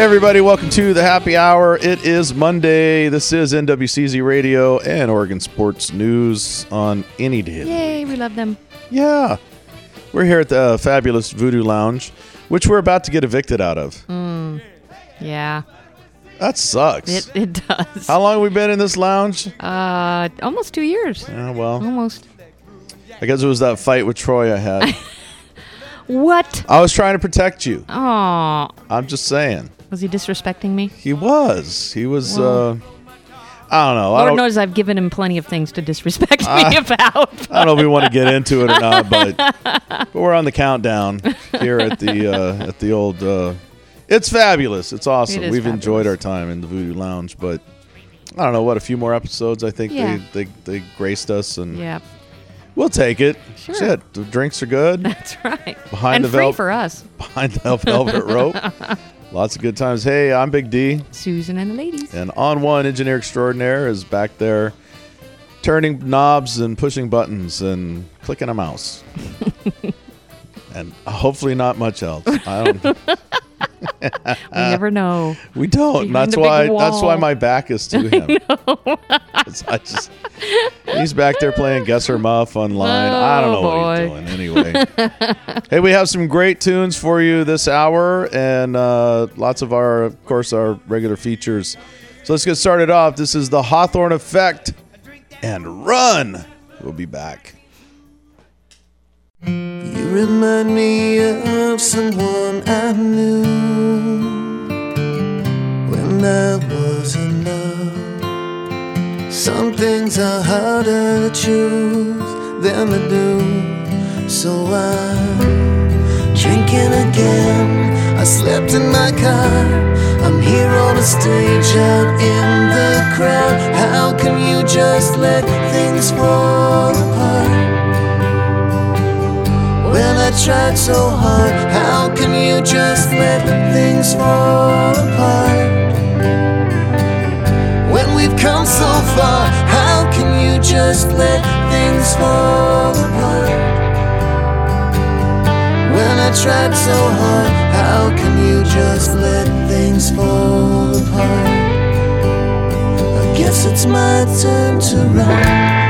Hey, everybody, welcome to the happy hour. It is Monday. This is NWCZ Radio and Oregon Sports News on any day. Yay, we love them. Yeah. We're here at the fabulous Voodoo Lounge, which we're about to get evicted out of. Yeah, That sucks. it, it does. How long have we been in this lounge? Uh, almost two years. Yeah, well, Almost. I guess it was that fight with Troy I had. What? I was trying to protect you. Oh, I'm just saying. Was he disrespecting me? He was. He was, Well- uh, I don't know. I Lord don't, knows I've given him plenty of things to disrespect me about. I don't know if we want to get into it or not, but, but we're on the countdown here at the uh, at the old. Uh, it's fabulous. It's awesome. It We've enjoyed our time in the Voodoo Lounge, but I don't know what a few more episodes. I think Yeah. they, they they graced us, and yeah, we'll take it. Sure. Shit, the drinks are good that's right. Behind and the free vel- for us, behind the velvet rope. Lots of good times. Hey, I'm Big D, Susan and the ladies. and on one engineer extraordinaire is back there. Turning knobs and pushing buttons and clicking a mouse. and hopefully not much else. I don't We never know. We don't. Behind That's why. That's why my back is to him. 'Cause I just. He's back there playing Guess or Muff online. I don't know Oh, what he's doing. Anyway. hey, we have some great tunes for you this hour, and uh, lots of our, of course, our regular features. So let's get started off. This is the Hawthorne Effect, and Run. We'll be back. You remind me of someone I knew when I was in love. Some things are harder to choose than to do, so I'm drinking again. I slept in my car. I'm here on a stage out in the crowd. How can you just let things fall apart? When I tried so hard, how can you just let things fall apart? When we've come so far, how can you just let things fall apart? When I tried so hard, how can you just let things fall apart? I guess it's my turn to run.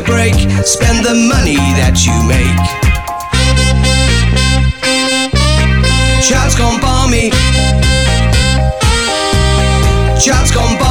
A break, spend the money that you make. Chat's gone balmy. Chat's gone balmy.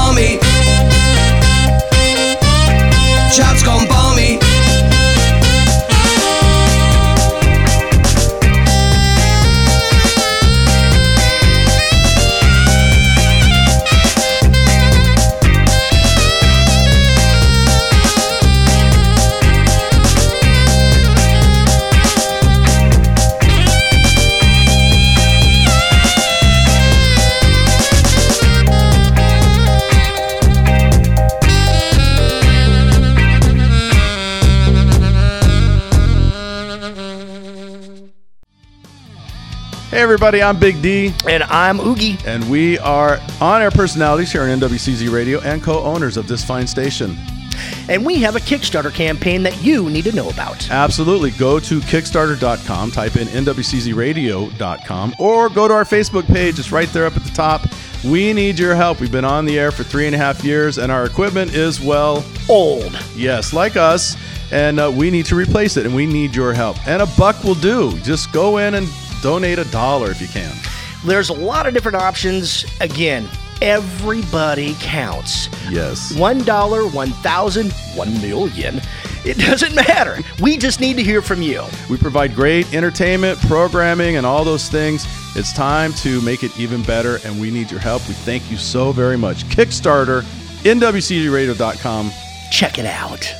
Everybody, I'm Big D, And I'm Oogie. and we are on air personalities here on NWCZ Radio and co owners of this fine station. And we have a Kickstarter campaign that you need to know about. Absolutely. Go to Kickstarter.com, type in NWCZRadio.com, or go to our Facebook page. It's right there up at the top. We need your help. We've been on the air for three and a half years, and our equipment is, well, Old. yes, like us, and uh, we need to replace it, and we need your help. And a buck will do. Just go in and donate a dollar if you can. There's a lot of different options. Again, everybody counts. Yes. One dollar, one thousand, one million. It doesn't matter. We just need to hear from you. We provide great entertainment, programming, and all those things. It's time to make it even better, and we need your help. We thank you so very much. Kickstarter, NWCZRadio.com. Check it out.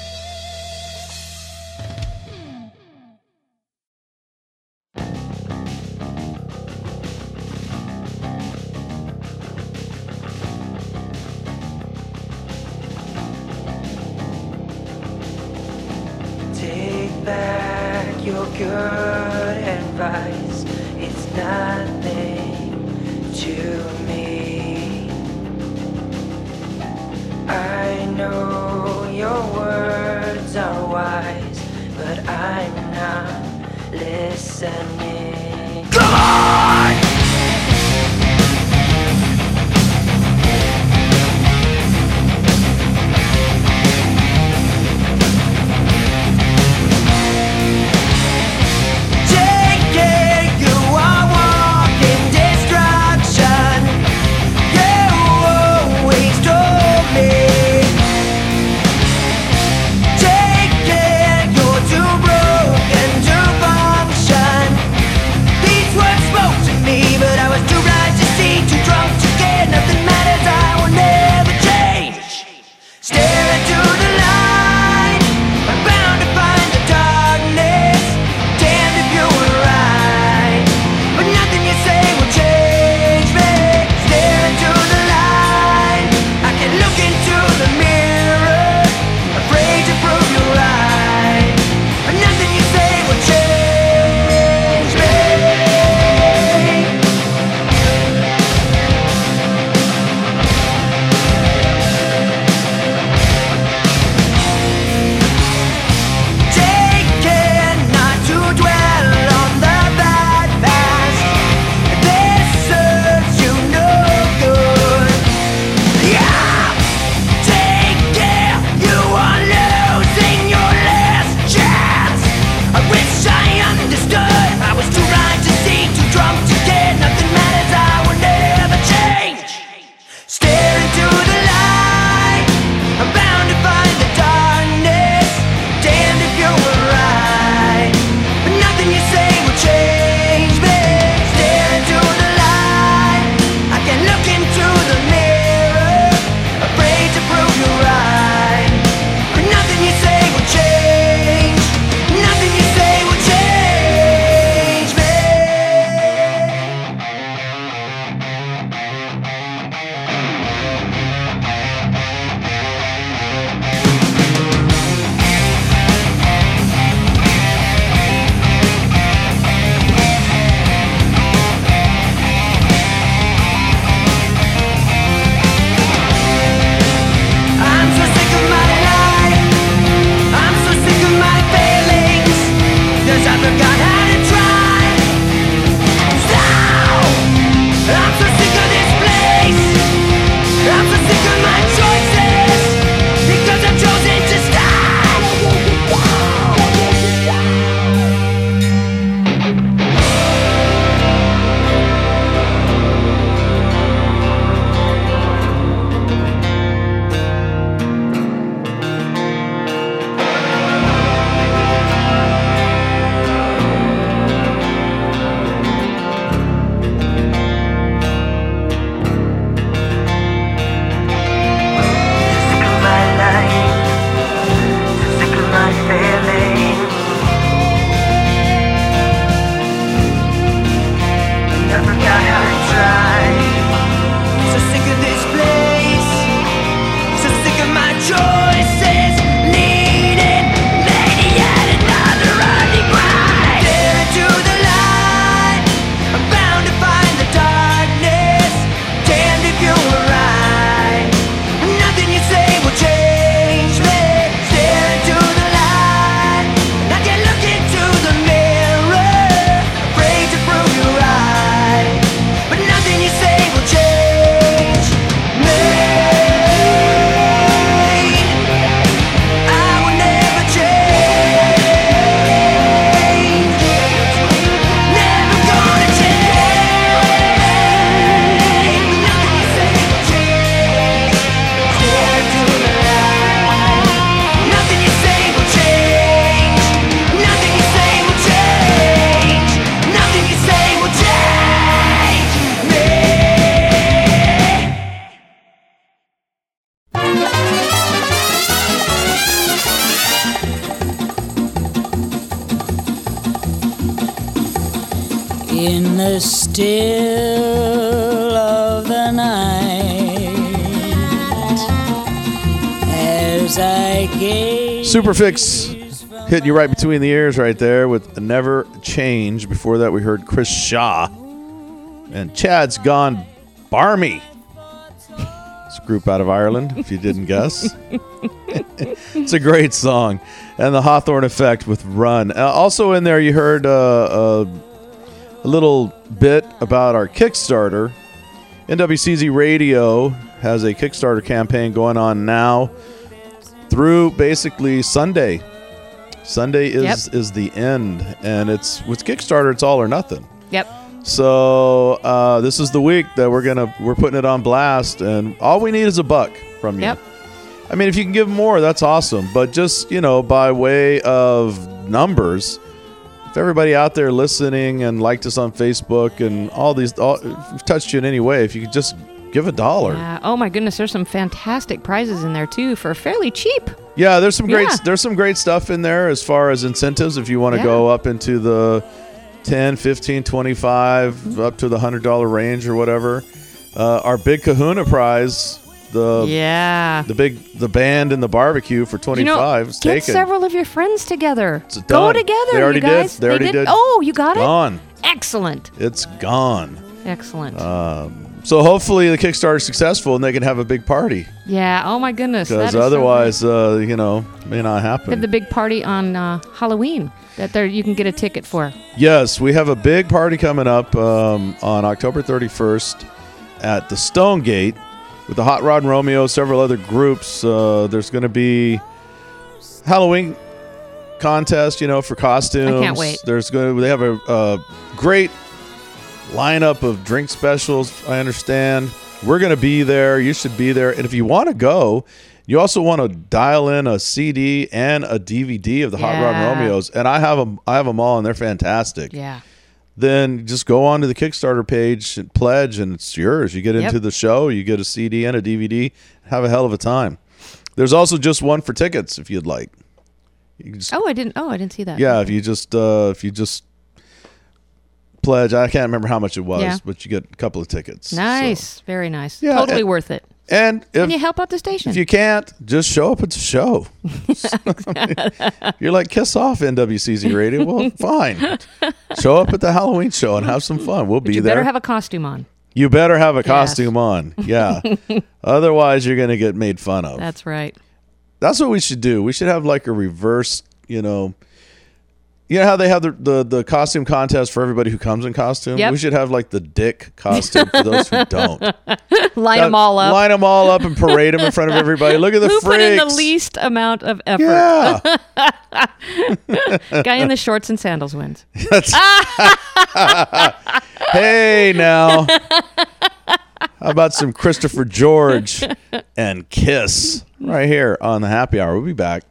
Still of the night as I gaze. Superfix hitting you right between the ears right there with Never Change. Before that, we heard Chris Shaw. And Chad's Gone Barmy. It's a group out of Ireland, if you didn't guess. it's a great song. And the Hawthorne Effect with Run. Uh, also in there, you heard uh, uh, a little bit about our Kickstarter. NWCZ Radio has a Kickstarter campaign going on now through basically Sunday. Sunday is Yep. is the end, and it's with Kickstarter. It's all or nothing. Yep. So uh, this is the week that we're gonna we're putting it on blast, and all we need is a buck from you. Yep. I mean, if you can give more, that's awesome. But just you know, by way of numbers, if everybody out there listening and liked us on Facebook and all these, all, touched you in any way, if you could just give a dollar. Yeah. Oh my goodness, there's some fantastic prizes in there too for fairly cheap. Yeah, there's some great Yeah. there's some great stuff in there as far as incentives if you want to Yeah. go up into the 10, 15, 25 up to the $100 range or whatever. Uh, our big Kahuna prize, the yeah. the big the band and the barbecue for 25 you know, get taken. several of your friends together. It's Go done. together, They already you did. guys. They already did. Oh, you got it. Gone. Excellent. It's gone. Excellent. Um, so hopefully the Kickstarter is successful and they can have a big party yeah. Oh my goodness. because is so otherwise, uh, you know, may not great. have the big party on uh, Halloween that there you can get a ticket for. Yes, we have a big party coming up um, on October 31st at the Stone Gate with the Hot Rod and Romeo, several other groups. Uh, there's going to be Halloween contest, you know, for costumes. I can't wait. There's going to they have a, a great lineup of drink specials. I understand. We're going to be there. You should be there. And if you want to go, you also want to dial in a CD and a DVD of the Hot Rod and Yeah. Romeos. And I have them. I have them all, and they're fantastic. Yeah. Then just go on to the Kickstarter page and pledge, and it's yours. You get Yep. into the show, you get a CD and a DVD. Have a hell of a time. There's also just one for tickets if you'd like. You just Oh, I didn't. Oh, I didn't see that. yeah, if you just uh, if you just pledge, I can't remember how much it was, Yeah. but you get a couple of tickets. So- Nice. Very nice. Yeah, totally and- worth it. And if, And you help out the station. if you can't, just show up at the show. You're like, kiss off NWCZ Radio. Well, fine. Show up at the Halloween show and have some fun. We'll But be you there. better have a costume on. you better have a costume on. Yeah. Otherwise, you're going to get made fun of. That's right. That's what we should do. We should have like a reverse, you know. You know how they have the, the, the costume contest for everybody who comes in costume? Yep. We should have like the dick costume for those who don't. Line them all up. Line them all up and parade them in front of everybody. Look at the Who freaks. put in the least amount of effort? Yeah. Guy in the shorts and sandals wins. hey now. How about some Christopher George and Kiss right here on the happy hour? We'll be back.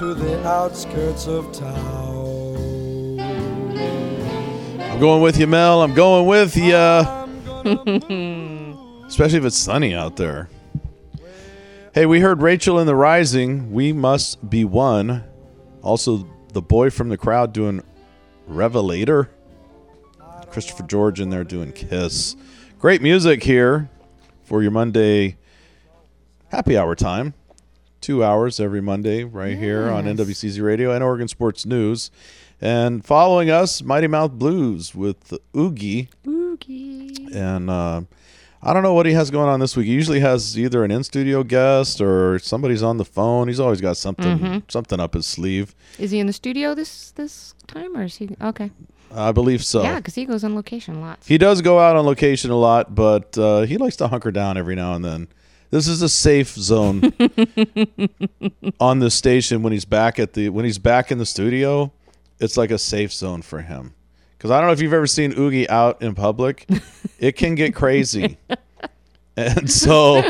To the outskirts of town. I'm going with you, Mel. I'm going with you. Especially if it's sunny out there. Hey, we heard Rachel in the Rising. We must be one. Also, the boy from the crowd doing Revelator. Christopher George in there doing Kiss. Great music here for your Monday happy hour time. Two hours every Monday right here on Yes. NWCZ Radio and Oregon Sports News. And following us, Mighty Mouth Blues with Oogie. Oogie. And uh, I don't know what he has going on this week. He usually has either an in studio guest or somebody's on the phone. He's always got something Mm-hmm. something up his sleeve. Is he in the studio this this time, or is he okay? I believe so. Yeah, because he goes on location lots. He does go out on location a lot, but uh, he likes to hunker down every now and then. This is a safe zone on the station when he's back at the when he's back in the studio. It's like a safe zone for him. Because I don't know if you've ever seen Oogie out in public, it can get crazy. And so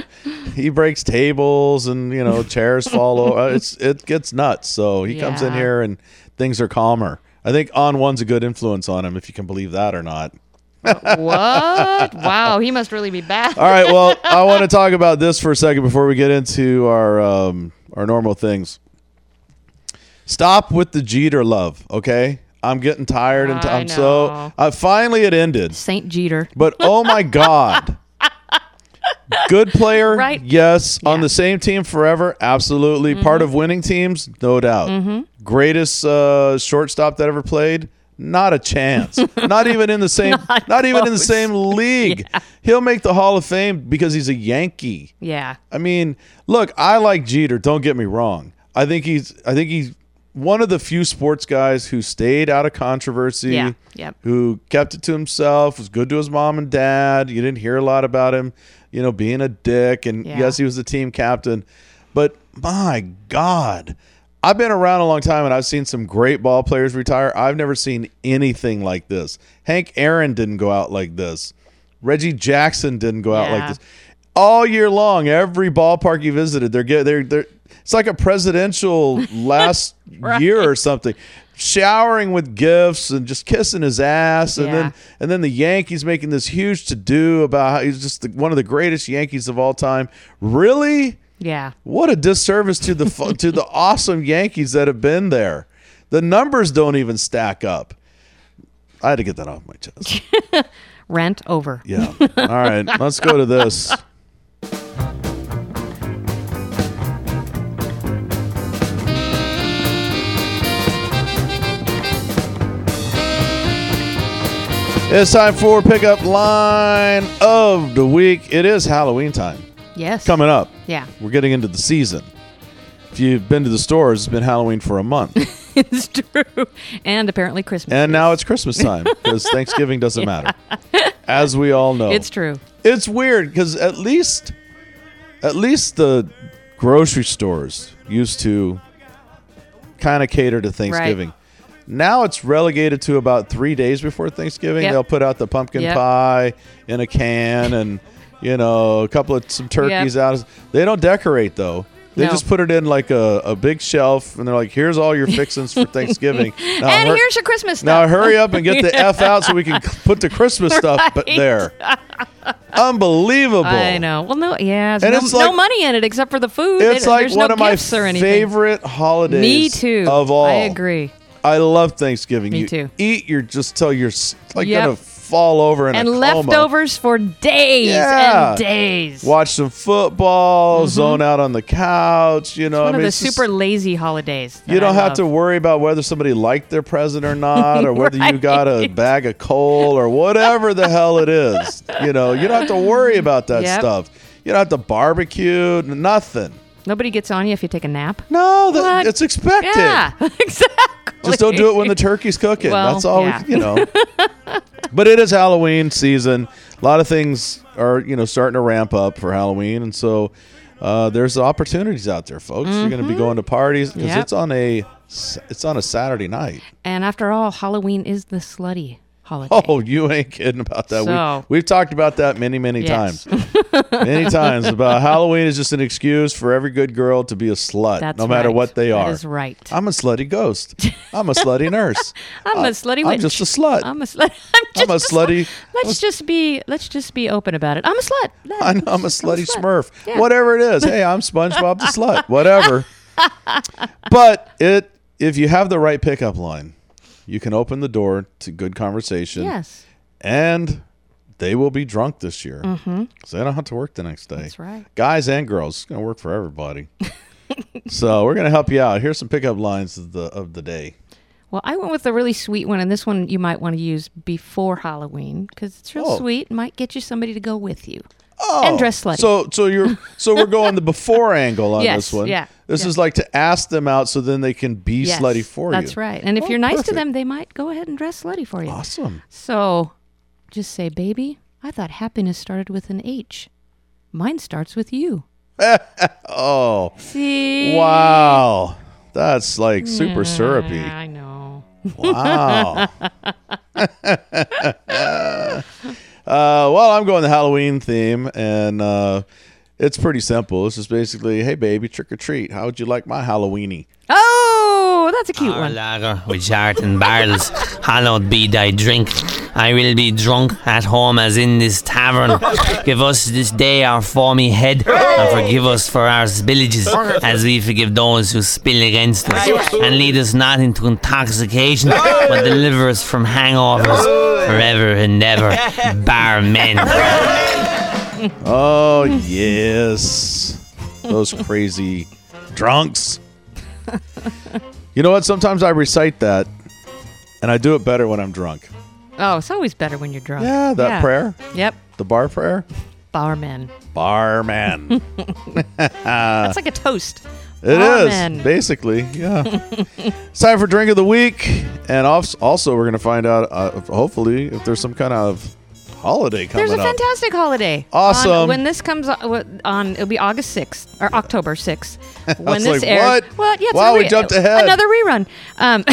he breaks tables and you know chairs fall over. Uh, it's it gets nuts. So he comes in here and things are calmer. I think on one's a good influence on him if you can believe that or not. What? Wow, he must really be bad. All right. Well, I want to talk about this for a second before we get into our um, our normal things. Stop with the Jeter love, okay? I'm getting tired and t- I I'm so. know. Uh, finally, it ended. Saint Jeter. But oh my God. Good player, Right. yes. On Yeah. Mm-hmm. the same team forever, absolutely. Part of winning teams, no doubt. Greatest uh, shortstop that ever played, not a chance. not even in the same, not, Not even in the same league. He'll make the Hall of Fame because he's a Yankee. Yeah. I mean, look, I like Jeter. Don't get me wrong. I think he's. I think he's one of the few sports guys who stayed out of controversy. Yeah, yep. Who kept it to himself. Was good to his mom and dad. You didn't hear a lot about him. You know, being a dick. And Yeah. yes, he was the team captain. But my God. I've been around a long time and I've seen some great ball players retire. I've never seen anything like this. Hank Aaron didn't go out like this. Reggie Jackson didn't go out like this all year long. Every ballpark you visited, they're get they're they're. It's like a presidential last year or something, showering with gifts and just kissing his ass, and then and then the Yankees making this huge to do about how he's just the, one of the greatest Yankees of all time. Really, Yeah. what a disservice to the to the awesome Yankees that have been there. The numbers don't even stack up. I had to get that off my chest. Rent over. Yeah. All right. Let's go to this. It's time for pickup line of the week. It is Halloween time Yes. coming up. Yeah. We're getting into the season. If you've been to the stores, it's been Halloween for a month. it's true. And apparently Christmas. And is. now it's Christmas time because Thanksgiving doesn't matter. As we all know. It's true. It's weird because at least, at least the grocery stores used to kind of cater to Thanksgiving. Now it's relegated to about three days before Thanksgiving. Yep. They'll put out the pumpkin Yep. pie in a can and you know a couple of some turkeys out. They don't decorate though. They No. just put it in like a, a big shelf and they're like, "Here's all your fixings for Thanksgiving." Now, and hur- here's your Christmas now hurry up and get the f out so we can put the Christmas stuff but there. Unbelievable. I know. Well, no, yeah, And no, it's no money in it except for the food. It's It- like one no of my gifts or anything. favorite holidays. Me too. Of all, I agree. I love Thanksgiving. Me you too. Eat, you're just till you're like Yep. gonna fall over in And a coma. leftovers for days Yeah. and days. Watch some football, mm-hmm. zone out on the couch. You know, One I of mean, the it's just- super lazy holidays. You don't I have to worry about whether somebody liked their present or not, or whether you got a bag of coal or whatever the hell it is. You know, you don't have to worry about that Yep. stuff. You don't have to barbecue, nothing. Nobody gets on you if you take a nap. No, that, it's expected. Yeah, exactly. Just don't do it when the turkey's cooking. Well, That's all, we- you know. but it is Halloween season. A lot of things are, you know, starting to ramp up for Halloween, and so uh, there's opportunities out there, folks. You're going to be going to parties because Mm-hmm. Yep. it's on a it's on a Saturday night. And after all, Halloween is the slutty holiday. Oh, you ain't kidding about that. So- we, we've talked about that many, many Yes. times. many times about Halloween is just an excuse for every good girl to be a slut, That's no matter right. what they are. is right. I'm a slutty ghost. I'm a slutty nurse. I'm a slutty I'm just a slut. I'm a slut. I'm just I'm a slutty. Let's just be let's just be open about it. I'm a slut. I know I'm a slutty slut. smurf. Yeah. Whatever it is. Hey, I'm SpongeBob the slut. Whatever. but it if you have the right pickup line, you can open the door to good conversation. Yes. And they will be drunk this year. Mm-hmm. So they don't have to work the next day. That's right. Guys and girls. It's gonna work for everybody. so we're gonna help you out. Here's some pickup lines of the of the day. Well, I went with a really sweet one, and this one you might want to use before Halloween because it's real Oh. sweet. Might get you somebody to go with you. Oh, And dress slutty. So so you're so we're going the before angle on Yes, this one. yeah, This yeah. is like to ask them out so then they can be Yes, slutty for you. That's right. And if Oh, you're nice to them, they might go ahead and dress slutty for you. Awesome. So just say, baby, I thought happiness started with an H. Mine starts with you. Oh See? wow. That's like super syrupy. I know. Wow. uh, well, I'm going the Halloween theme, and uh, it's pretty simple. It's just basically, hey, baby, trick or treat. How would you like my Halloweeny? Oh, that's a cute Our one. lager with heart and barrels, hallowed be thy drink. I will be drunk at home as in this tavern. Give us this day our foamy head, and forgive us for our spillages, as we forgive those who spill against us. And lead us not into intoxication, but deliver us from hangovers forever and ever. Bar men. Oh, yes. Those crazy drunks. You know what? Sometimes I recite that, and I do it better when I'm drunk. Oh, it's always better when you're drunk. Yeah, that prayer, Yep. the bar prayer. Barman. Barman. That's like a toast. It is Barman. basically, yeah. it's time for drink of the week, and als- also we're gonna find out, uh, if- hopefully, if there's some kind of holiday coming There's a up. fantastic holiday. Awesome. On, when this comes on, on, it'll be August 6th or October 6th. When was this like, airs. what? Well, yeah, it's Wow, we jumped ahead. Another rerun. Um,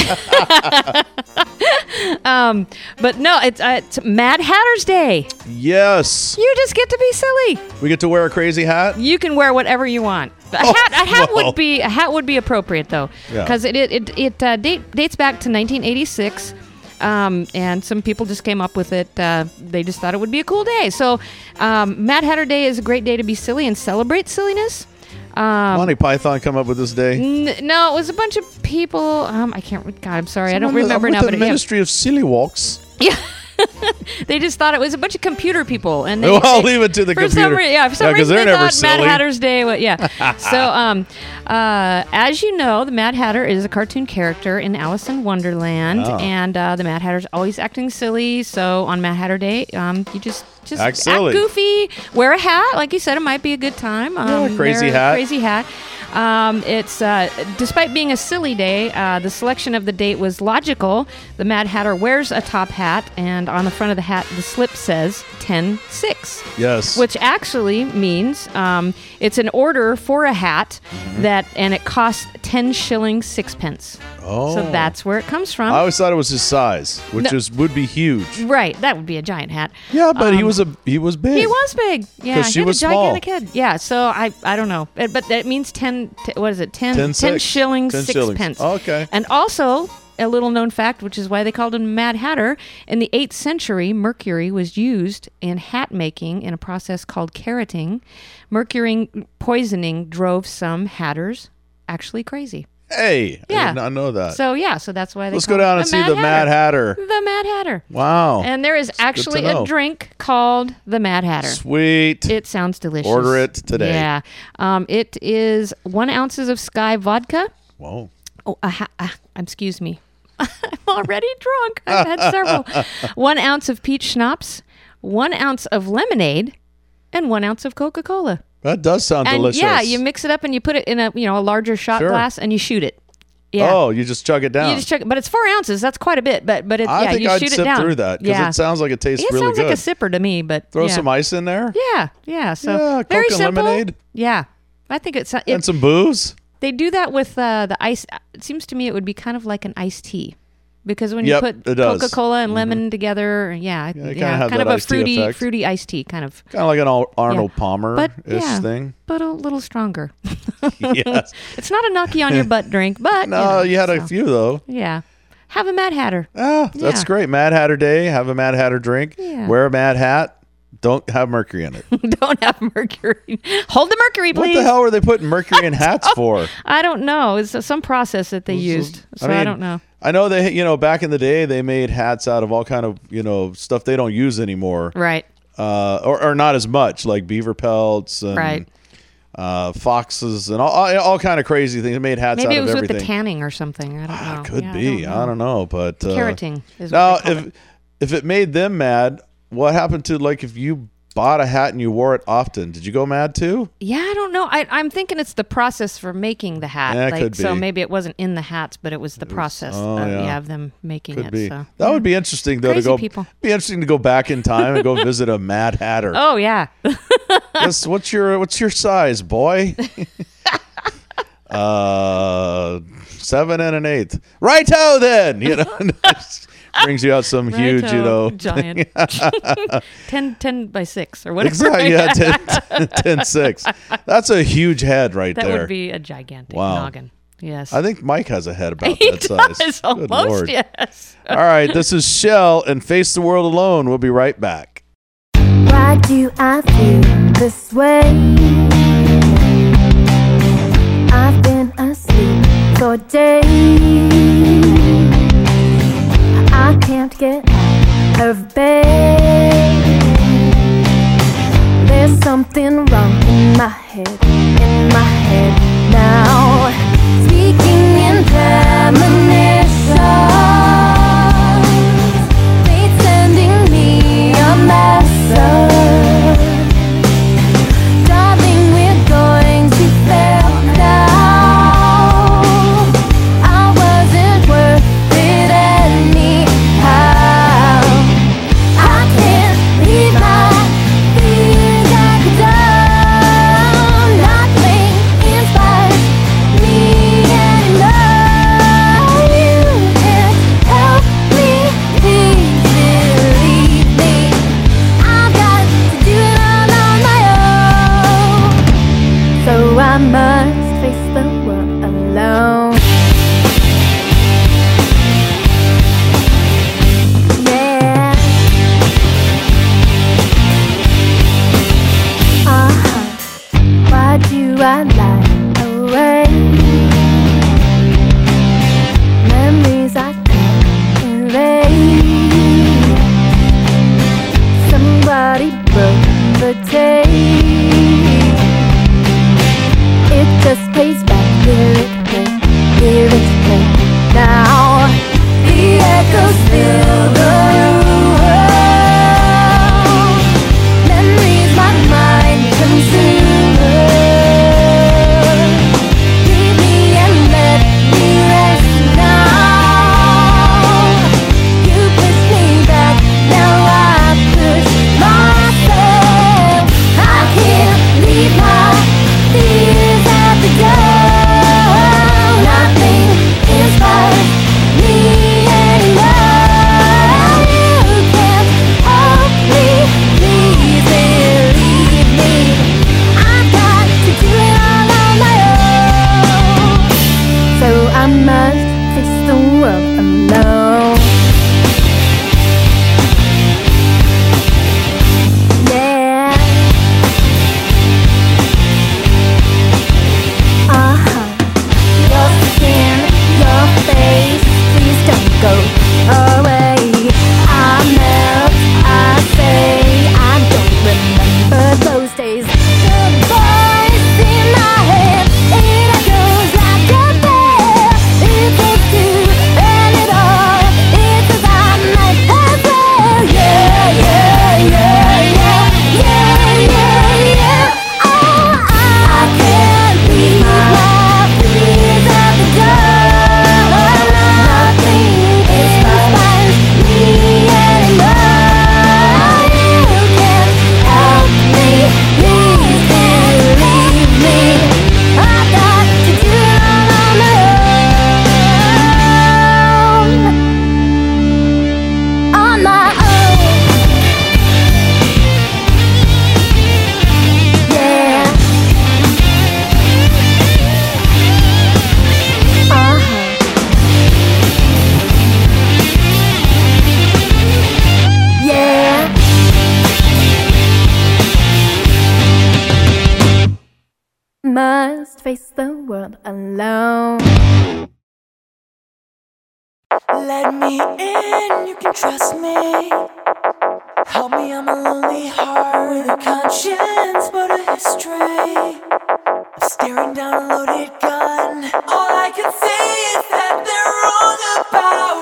um, but no, it's, uh, it's Mad Hatter's Day. yes, You just get to be silly. we get to wear a crazy hat. You can wear whatever you want. A Oh, hat, a hat well. would be a hat would be appropriate though, Yeah. because it it it, it uh, date, dates back to 1986, um, and some people just came up with it. Uh, they just thought it would be a cool day. So, um, Mad Hatter Day is a great day to be silly and celebrate silliness. Um, Monty Python come up with this day. n- no, it was a bunch of people. Um, I can't. God, I'm sorry, I don't Someone remember with now. the But it- yeah, Ministry of Silly Walks. they just thought it was a bunch of computer people, and they, Well, I'll they- leave it to the computer. Some yeah, for some Yeah, reason they're they never thought Mad. Hatter's Day. wa- Yeah. so, um, uh, as you know, the Mad Hatter is a cartoon character in Alice in Wonderland, Oh. and uh, the Mad Hatter's always acting silly. So on Mad Hatter Day, um, you just just Act silly. goofy, wear a hat. Like you said, it might be a good time. Um, crazy wear a hat. Crazy hat. Um, it's uh, despite being a silly day, uh, the selection of the date was logical. The Mad Hatter wears a top hat, and on the front of the hat, the slip says 10 6 Yes. which actually means um, it's an order for a hat Mm-hmm. that and it costs 10 shillings sixpence oh. so that's where it comes from I always thought it was his size, which No. is would be huge. right that would be a giant hat Yeah, but he Um, was a he was big. he was big yeah he she had was a small. gigantic head yeah so i i don't know but that means 10 t- what is it 10 10 10, six. shillings 10 sixpence shillings. Okay. and also a little known fact, which is why they called him Mad Hatter. In the 8th century, mercury was used in hat making in a process called carroting. Mercury poisoning drove some hatters actually crazy. Hey, I Yeah. did not know that. So yeah, so that's why they Let's go down and see the Mad Hatter. The Mad Hatter. Wow. And there is actually a drink called the Mad Hatter. Sweet. It sounds delicious. Order it today. Yeah. Um, it is one ounces of Skyy vodka. Whoa. Oh, ha- uh, excuse me. I'm already drunk. I've had several. one ounce of peach schnapps, one ounce of lemonade, and one ounce of Coca Cola. That does sound And delicious. yeah, you mix it up and you put it in a you know a larger shot Sure. glass and you shoot it. Yeah. Oh, you just chug it down. You just check, but it's four ounces. That's quite a bit. But but it, I yeah, think you I'd shoot sip it down. through that because yeah. it sounds like it tastes it really sounds good. like a sipper to me. But Throw yeah. some ice in there Yeah, yeah. So Yeah, very and simple. lemonade. Yeah, I think it's uh, it, and some booze. They do that with uh, the ice. It seems to me it would be kind of like an iced tea. because when Yep, you put. Mm-hmm. Coca Cola and lemon together, yeah, Yeah, yeah, kind of a fruity, effect. fruity iced tea kind of, Kind of like an Ar- Arnold Palmer but yeah, thing. but a little stronger. yes. it's not a knocky on your butt drink, but No, you, know, you had a few though. Yeah, have a Mad Hatter. Ah, that's Yeah. great. Mad Hatter Day. Have a Mad Hatter drink. Yeah. Wear a Mad Hat. Don't have mercury in it. Don't have mercury. Hold the mercury, please. what the hell were they putting mercury in hats for? I don't know. It's some process that they used, so I, mean, don't know. I know they, you know, back in the day they made hats out of all kind of, you know, stuff they don't use anymore. Right, Uh, or, or not as much, like beaver pelts and Right. uh, foxes and all, all, all kind of crazy things. They made hats maybe out it was of with the tanning or something. I don't know. Ah, could Yeah, be. I don't know, but uh, Carroting is now if if it made them mad, what happened to like if you bought a hat and you wore it often? Did you go mad too? Yeah, I don't know. I, I'm thinking it's the process for making the hat. Yeah, it like, could so maybe it wasn't in the hats, but it was the process oh, of, yeah. yeah, of them making Could it. be. So. That would be interesting though Crazy to go. people. Be interesting to go back in time and go visit a Mad Hatter. Oh yeah, Yes, what's your what's your size, boy? uh, seven and an eighth. Righto, then. You know, brings you out some huge, you know, giant, 10, 10 by six or whatever. Exactly. Yeah, 10, 10, 6. That's a huge head right that there. That would be a gigantic Wow. noggin. Yes, I think Mike has a head about he that size. does Good almost. Lord. Yes. All right, this is Shell and Face the World Alone. We'll be right back. Why do I feel this way? I've been asleep for days. I can't get out of bed. There's something wrong in my head, in my head now. gun. All I can say is that they're wrong about.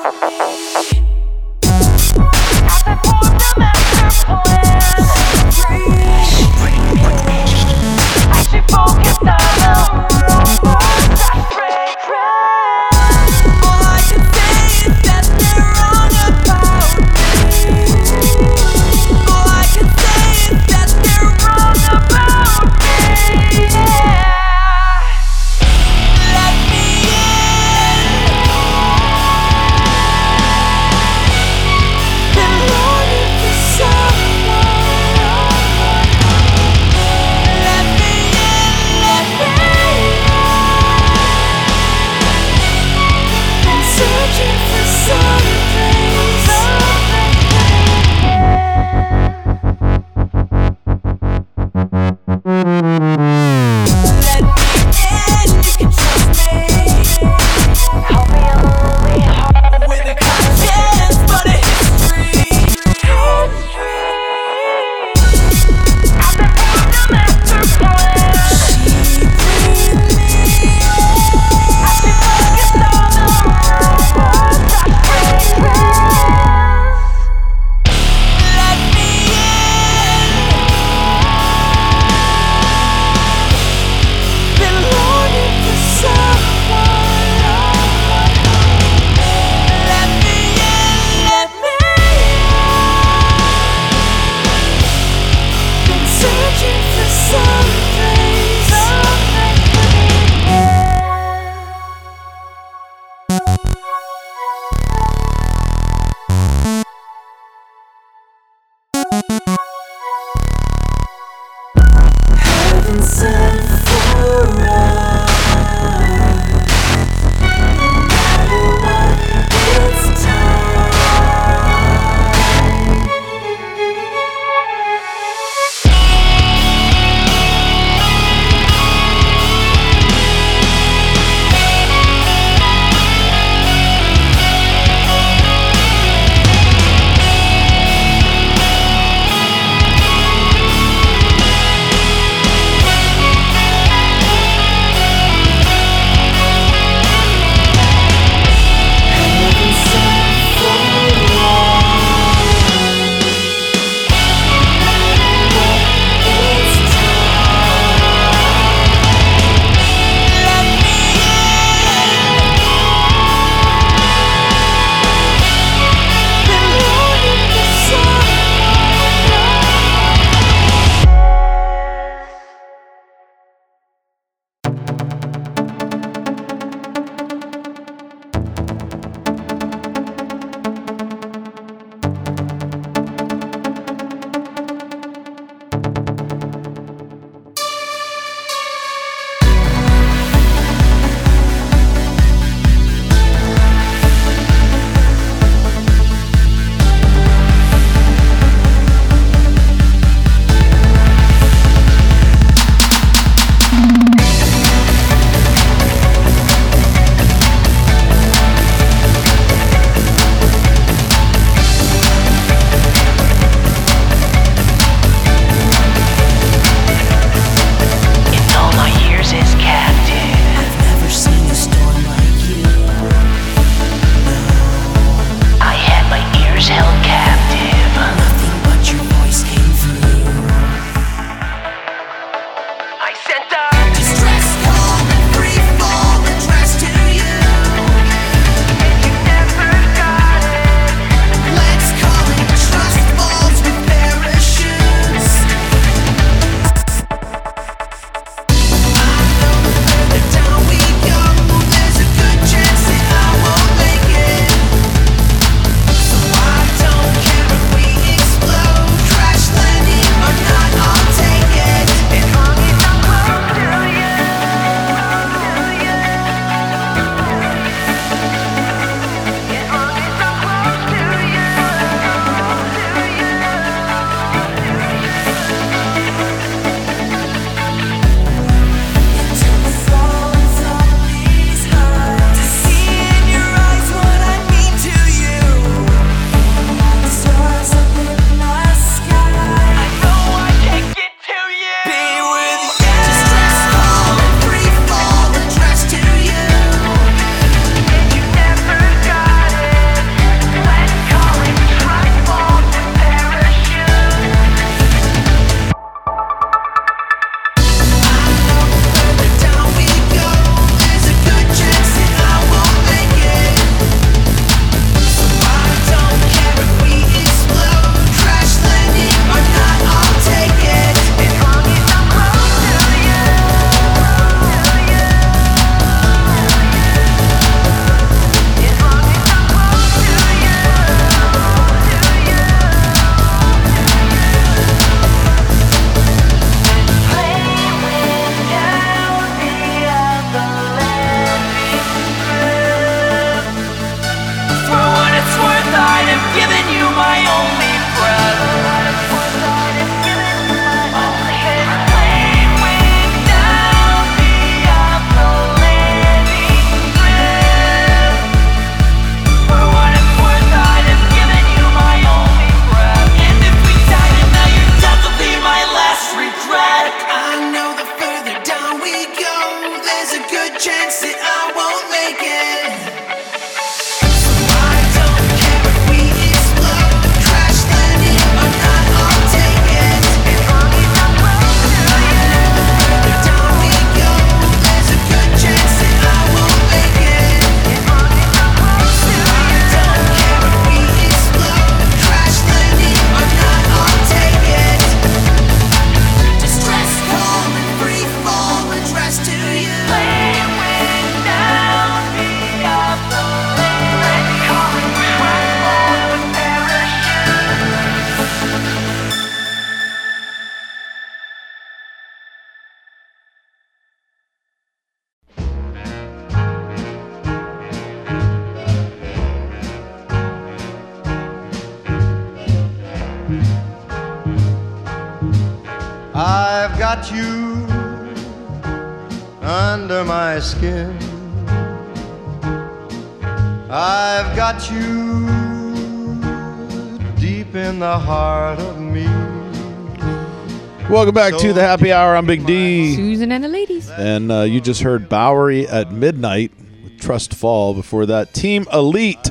To the Happy Hour. I'm Big D. Susan and the ladies. And uh, you just heard Bowery at midnight with Trust Fall. Before that, Team Elite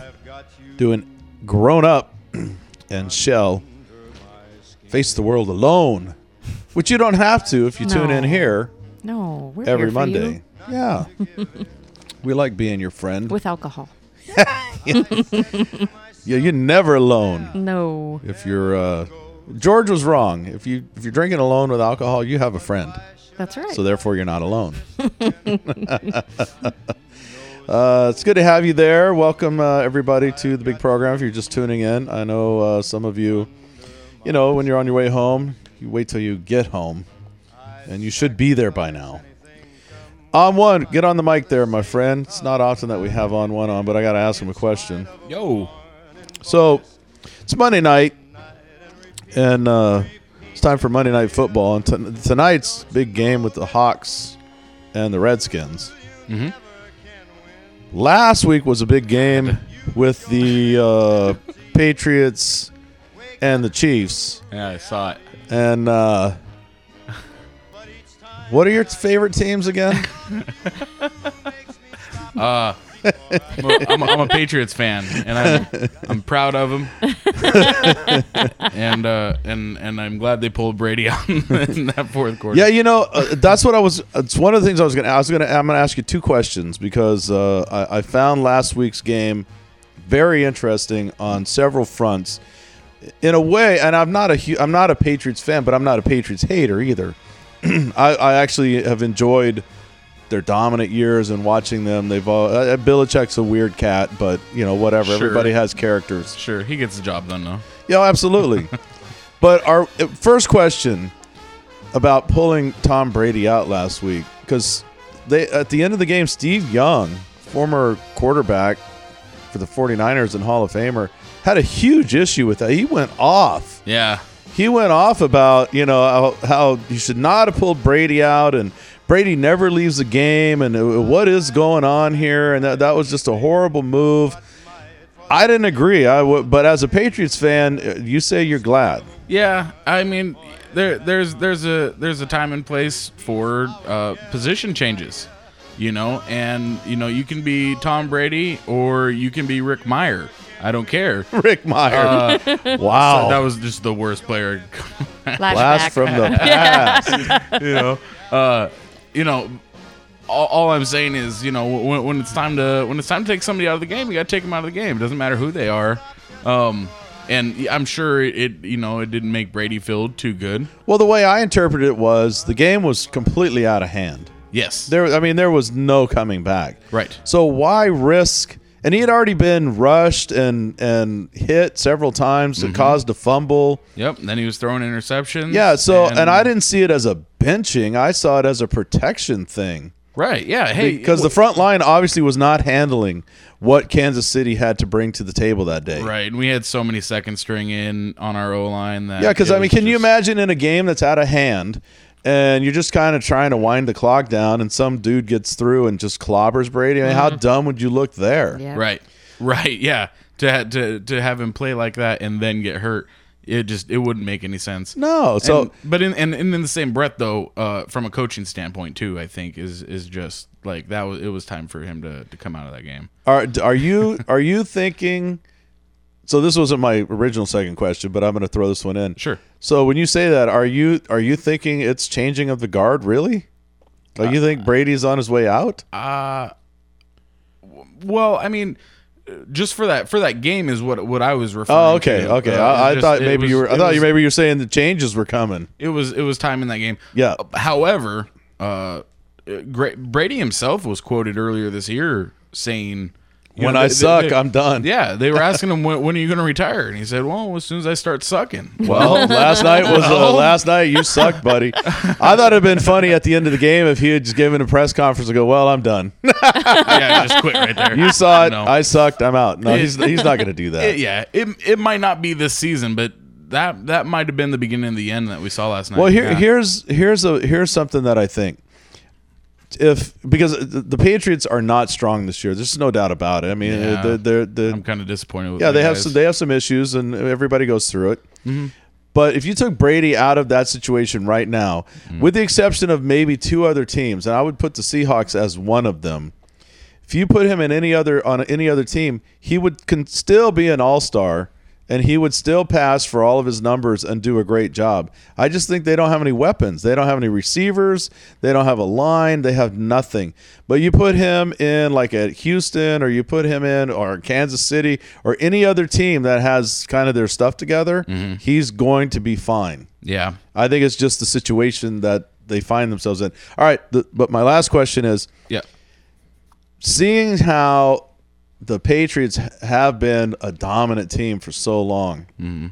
doing Grown Up and Shell Face the World Alone, which you don't have to if you tune in here No, we're every here Monday. Yeah. we like being your friend. With alcohol. yeah, you're never alone. No. If you're uh George was wrong. If you if you're drinking alone with alcohol, you have a friend. That's right. So therefore you're not alone. uh, it's good to have you there. Welcome uh, everybody to the big program. If you're just tuning in, I know uh, some of you, you know, when you're on your way home, you wait till you get home, and you should be there by now. On one, get on the mic there, my friend. It's not often that we have on one on, but I got to ask him a question. Yo. So it's Monday night, and uh, it's time for Monday Night Football. And t- tonight's big game with the Hawks and the Redskins. Mhm. Last week was a big game with the uh, Patriots and the Chiefs. Yeah, I saw it. And uh, what are your favorite teams again? Uh, I'm, a, I'm, a, I'm a Patriots fan, and I'm I'm proud of them, and uh, and and I'm glad they pulled Brady out in that fourth quarter. Yeah, you know, uh, that's what I was. It's one of the things I was going to. I was to. I'm going to ask you two questions because uh, I, I found last week's game very interesting on several fronts. In a way, and I'm not a hu- I'm not a Patriots fan, but I'm not a Patriots hater either. I, I actually have enjoyed their dominant years and watching them. They've all uh, Belichick's a weird cat, but you know whatever. Sure. Everybody has characters. Sure, he gets the job done though. Yeah, absolutely. but our uh, first question about pulling Tom Brady out last week because they at the end of the game, Steve Young, former quarterback for the 49ers and Hall of Famer, had a huge issue with that. He went off. Yeah. He went off about, you know, how, how you should not have pulled Brady out and Brady never leaves the game and uh, what is going on here and that, that was just a horrible move. I didn't agree. I w- but as a Patriots fan, uh, you say you're glad. Yeah, I mean, there there's there's a there's a time and place for uh, position changes, you know, and you know you can be Tom Brady or you can be Rick Mirer. I don't care. Rick Mirer. Wow. so that was just the worst player. Last from the past. you know, uh, you know. All, all I'm saying is, you know, when, when it's time to when it's time to take somebody out of the game, you got to take them out of the game. It doesn't matter who they are. Um, and I'm sure it, you know, it didn't make Brady feel too good. Well, the way I interpreted it was the game was completely out of hand. Yes. There I mean there was no coming back. Right. So why risk and he had already been rushed and and hit several times Mm-hmm. caused a fumble. Yep. And then he was throwing interceptions. Yeah, so and, I didn't see it as a benching. I saw it as a protection thing. Right. Yeah. Hey, because the front line obviously was not handling what Kansas City had to bring to the table that day. Right, and we had so many second string in on our O line that Yeah, because I mean, can you imagine in a game that's out of hand, and you're just kind of trying to wind the clock down, and some dude gets through and just clobbers Brady? I mean, how Mhm. dumb would you look there? Right. Right. Yeah. To ha- to to have him play like that and then get hurt, it just it wouldn't make any sense. No, so- And- but in and, and in the same breath though, uh, from a coaching standpoint too, I think is is just like that was it was time for him to to come out of that game. Are are you are you thinking? So this wasn't my original second question, but I'm going to throw this one in. Sure. So when you say that, are you are you thinking it's changing of the guard? Really? Like you think Brady's on his way out? Uh well, I mean, just for that for that game is what what I was referring. To. Oh, okay, to. okay. Uh, I, I just- thought maybe was- you were. I thought was- you maybe you were saying the changes were coming. It was it was time in that game. Yeah. However, uh, Brady himself was quoted earlier this year saying, you When know, I they- they- suck, they- I'm done. Yeah, they were asking him when, when are you going to retire, and he said, "Well, as soon as I start sucking." Well, last night was uh, last night. You sucked, buddy. I thought it'd been funny at the end of the game if he had just given a press conference and go, "Well, I'm done." yeah, just quit right there. You saw it. No. I sucked. I'm out. No, he's he's not going to do that. It- yeah, it it might not be this season, but that that might have been the beginning of the end that we saw last night. Well, here Yeah. here's here's a here's something that I think. If because the, Patriots are not strong this year, there's no doubt about it. I mean, Yeah. they're, they're, they're, I'm kind of disappointed. With yeah, they have some they have some issues, and everybody goes through it. Mhm. But if you took Brady out of that situation right now, Mm-hmm. with the exception of maybe two other teams, and I would put the Seahawks as one of them. If you put him in any other on any other team, he would can still be an all star, and he would still pass for all of his numbers and do a great job. I just think they don't have any weapons. They don't have any receivers. They don't have a line. They have nothing. But you put him in like at Houston, or you put him in or Kansas City, or any other team that has kind of their stuff together, mm-hmm. he's going to be fine. Yeah. I think it's just the situation that they find themselves in. All right, the, but my last question is Yeah. seeing how the Patriots have been a dominant team for so long. Mm-hmm.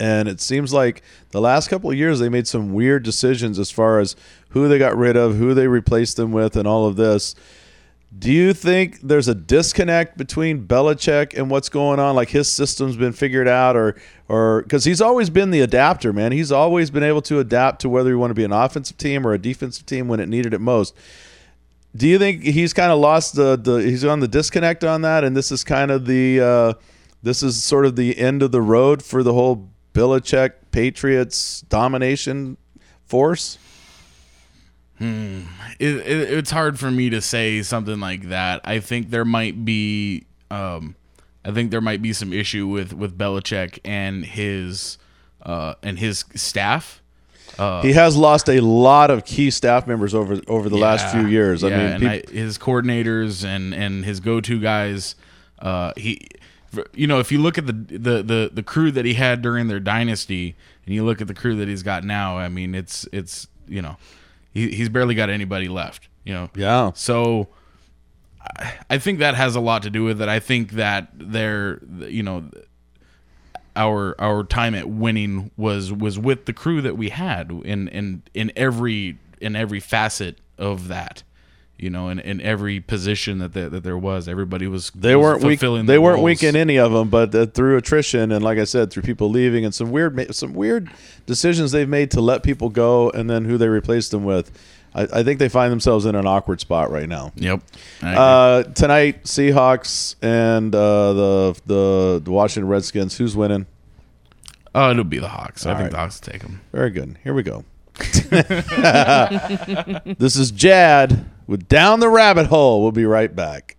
And it seems like the last couple of years they made some weird decisions as far as who they got rid of, who they replaced them with, and all of this. Do you think there's a disconnect between Belichick and what's going on? Like his system's been figured out, or or because he's always been the adapter, man. He's always been able to adapt to whether you want to be an offensive team or a defensive team when it needed it most. Do you think he's kind of lost the, the he's on the disconnect on that, and this is kind of the uh, this is sort of the end of the road for the whole Belichick Patriots domination force? Hmm. It, it, it's hard for me to say something like that. I think there might be, um, I think there might be some issue with with Belichick and his, uh, and his staff. Uh, he has lost a lot of key staff members over over the last few years. I yeah, mean, and I, his coordinators and and his go to guys. Uh, he, you know, if you look at the, the the the crew that he had during their dynasty, and you look at the crew that he's got now, I mean, it's it's you know, he, he's barely got anybody left. You know, Yeah. So I, I think that has a lot to do with it. I think that they're you know our our time at winning was was with the crew that we had in in in every in every facet of that you know in, in every position that there, that there was everybody was they was weren't weak. They weren't weak in any of them, but uh, through attrition and, like I said, through people leaving and some weird some weird decisions they've made to let people go, and then who they replaced them with. I, I think they find themselves in an awkward spot right now. Yep. Uh, tonight, Seahawks and uh, the, the the Washington Redskins. Who's winning? Oh, it'll be the Hawks. I All think right. the Hawks will take them. Very good. Here we go. this is Jad with Down the Rabbit Hole. We'll be right back.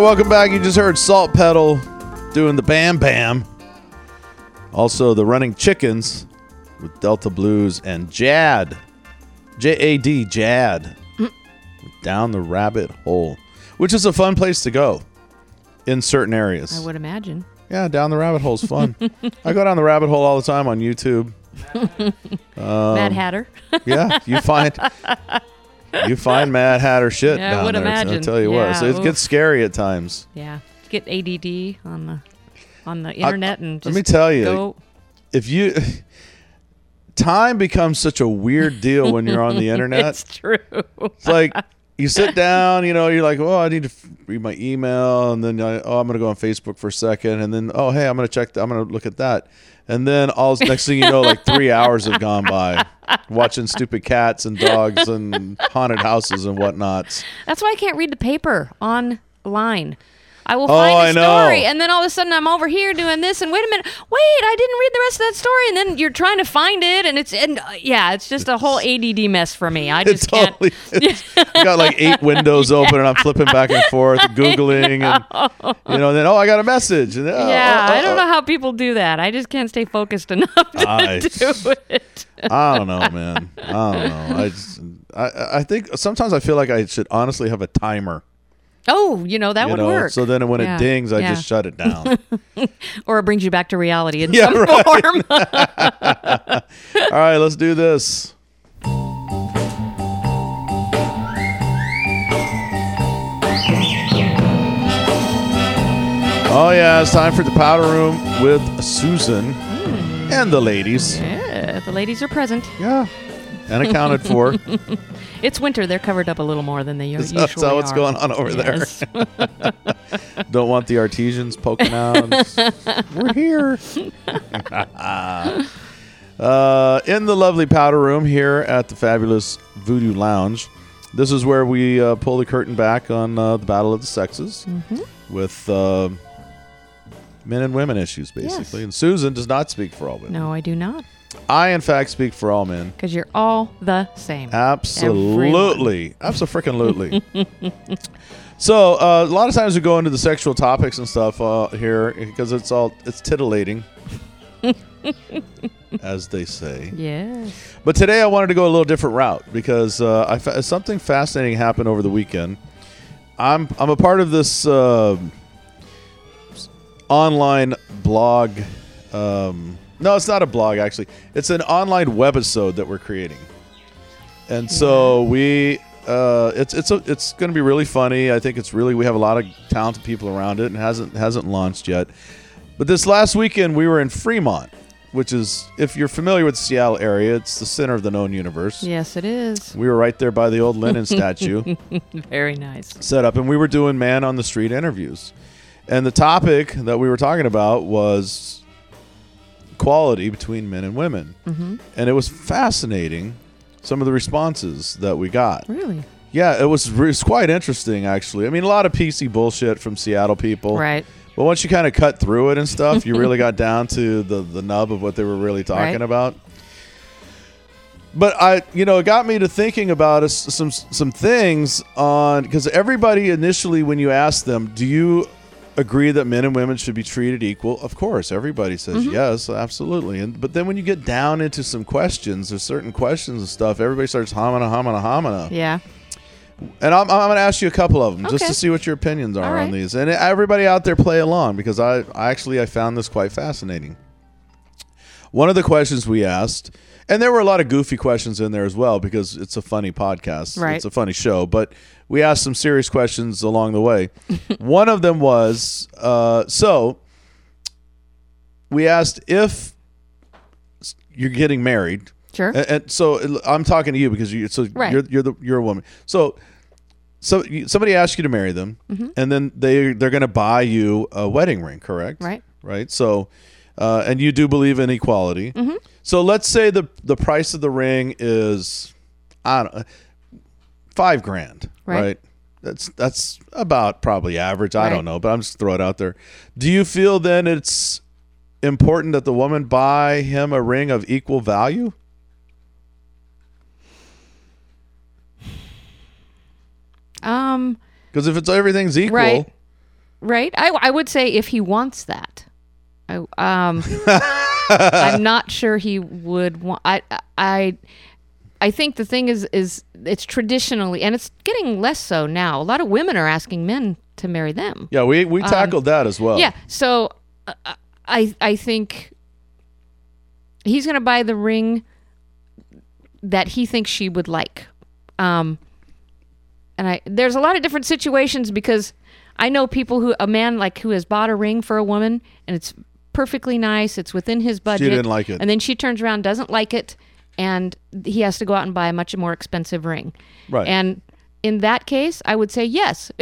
Welcome back. You just heard Salt Pedal doing the Bam Bam. Also, the Running Chickens with Delta Blues and Jad. J A D, Jad. Down the rabbit hole, which is a fun place to go in certain areas. I would imagine. Yeah, down the rabbit hole is fun. I go down the rabbit hole all the time on YouTube. Um, Mad Hatter. yeah, you find you find Mad Hatter shit Yeah, I down would there. imagine. I tell you what, so it oof. gets scary at times. Yeah. Get ADD on the on the internet and Let me tell you, go. if you time becomes such a weird deal when you're on the internet. it's true. It's like you sit down, you know, you're like, oh, I need to f- read my email, and then I, oh, I'm gonna go on Facebook for a second, and then oh, hey, I'm gonna check, th- I'm gonna look at that, and then all next thing you know, like three hours have gone by, watching stupid cats and dogs and haunted houses and whatnots. That's why I can't read the paper online. I will Oh, find a I know. story, and then all of a sudden I'm over here doing this, and wait a minute, wait, I didn't read the rest of that story, and then you're trying to find it, and it's and uh, yeah, it's just a whole ADD mess for me. I just can't. totally. I got like eight windows open, and I'm flipping back and forth, googling, and you know, then oh, I got a message, and oh, yeah, oh, I oh, don't know how people do that. I just can't stay focused enough to I- do it. I don't know, man. I don't know. I just, I, I think sometimes I feel like I should honestly have a timer. Oh, you know that you would know, work. So then when Yeah, it dings, I yeah. just shut it down. or it brings you back to reality in Yeah, some right. form. All right, let's do this. Oh yeah, it's time for the powder room with Susan hmm. and the ladies. yeah, the ladies are present. Yeah, and accounted for. It's winter; they're covered up a little more than they usually that- is that what's going on over Yes. there? Don't want the artesians poking out. We're here. uh, in the lovely powder room here at the fabulous Voodoo Lounge. This is where we uh, pull the curtain back on uh, the battle of the sexes Mhm. with uh, men and women issues, basically. And Susan does not speak for all women. no, I do not, I, in fact, speak for all men. because you're all the same. Absolutely. Absolutely. so uh, a lot of times we go into the sexual topics and stuff uh, here because it's all it's titillating, as they say. Yes. But today I wanted to go a little different route because uh, I fa- something fascinating happened over the weekend. I'm I'm a part of this uh, online blog. Um, no, it's not a blog actually. It's an online webisode that we're creating, and so we. Uh, it's it's a, it's going to be really funny. I think it's really we have a lot of talented people around it, and hasn't hasn't launched yet. But this last weekend we were in Fremont, which is if you're familiar with the Seattle area, it's the center of the known universe. Yes, it is. We were right there by the old Lenin statue Very nice. set up, and we were doing man on the street interviews. And the topic that we were talking about was equality between men and women. Mhm. And it was fascinating some of the responses that we got. Really? Yeah, it was, it was quite interesting, actually. I mean, a lot of PC bullshit from Seattle people. Right. But once you kind of cut through it and stuff, you really got down to the, the nub of what they were really talking Right. about. But I, you know, it got me to thinking about us some some things on because everybody initially, when you ask them, do you agree that men and women should be treated equal? Of course, everybody says Mhm. yes, absolutely. And but then when you get down into some questions, there's certain questions and stuff. Everybody starts homina, homina, homina. Yeah. And I'm, I'm going to ask you a couple of them just to see what your opinions are All on these. And everybody out there play along because I, I actually I found this quite fascinating. One of the questions we asked, and there were a lot of goofy questions in there as well because it's a funny podcast. Right. It's a funny show, but we asked some serious questions along the way. One of them was uh, so we asked if you're getting married. Sure. And, and so I'm talking to you because you so Right. you're you're the you're a woman. So so somebody asks you to marry them, Mhm. and then they they're going to buy you a wedding ring, correct? Right. Right. So, uh, and you do believe in equality. Mhm. So let's say the the price of the ring is, I don't, five grand. Right. Right. That's that's about probably average. I Right. don't know, but I'm just throwing it out there. Do you feel then it's important that the woman buy him a ring of equal value? Um. Because if it's everything's equal, Right. right? I, I would say if he wants that. I, um, I'm not sure he would want. I, I, I think the thing is, is it's traditionally, and it's getting less so now. A lot of women are asking men to marry them. Yeah, we we Um, tackled that as well. Yeah. So uh, I I think he's going to buy the ring that he thinks she would like. Um and I there's a lot of different situations because I know people who a man like who has bought a ring for a woman and it's perfectly nice, it's within his budget. She didn't like it. And then she turns around doesn't like it and he has to go out and buy a much more expensive ring. Right. And in that case, I would say yes.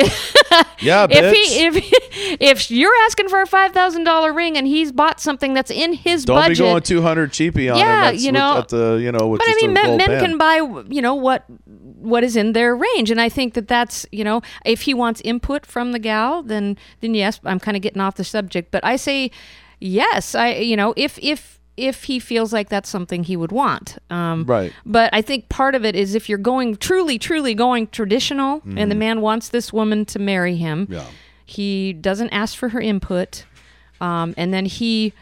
Yeah, if he if if you're asking for a five thousand dollar ring and he's bought something that's in his Don't budget, be going 200 cheapy on Yeah, him. That's you with- know, at the you know with but I mean, men, men can buy you know what what is in their range, and I think that that's you know if he wants input from the gal, then then yes, I'm kind of getting off the subject, but I say yes, I you know if if if he feels like that's something he would want, um, Right. But I think part of it is if you're going truly truly going traditional, and the Mhm. man wants this woman to marry him, Yeah. he doesn't ask for her input, um, and then he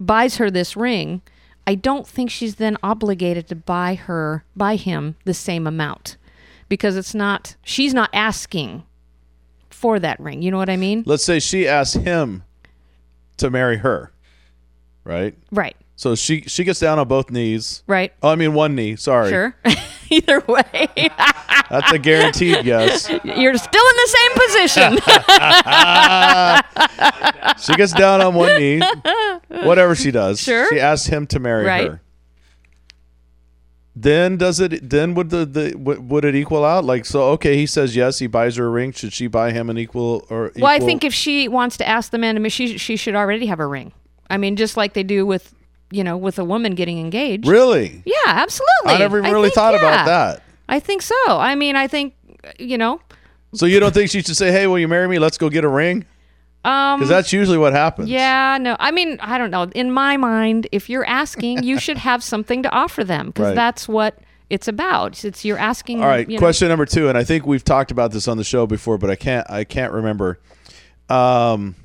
buys her this ring. I don't think she's then obligated to buy her buy him the same amount because it's not she's not asking for that ring. You know what I mean? Let's say she asked him to marry her, right? Right. So she she gets down on both knees. Right. Oh, I mean one knee. Sorry. Sure. Either way, That's a guaranteed yes. you're still in the same position. She gets down on one knee. Whatever she does. Sure. She asks him to marry Right. her. Then does it? Then would the, the would, it equal out? Like so? Okay, he says yes. He buys her a ring. Should she buy him an equal or? well, I think if she wants to ask the man to she she should already have a ring. I mean, just like they do with you know with a woman getting engaged. Really? Yeah, absolutely. I never even really think, thought yeah. about that. I think so. I mean, I think you know. So you don't think she should say, "Hey, will you marry me? Let's go get a ring"? Um, Because that's usually what happens. Yeah, no. I mean, I don't know. In my mind, if you're asking, you should have something to offer them because Right. that's what it's about. It's you're asking. All right, you know- question number two, and I think we've talked about this on the show before, but I can't I can't remember. Um,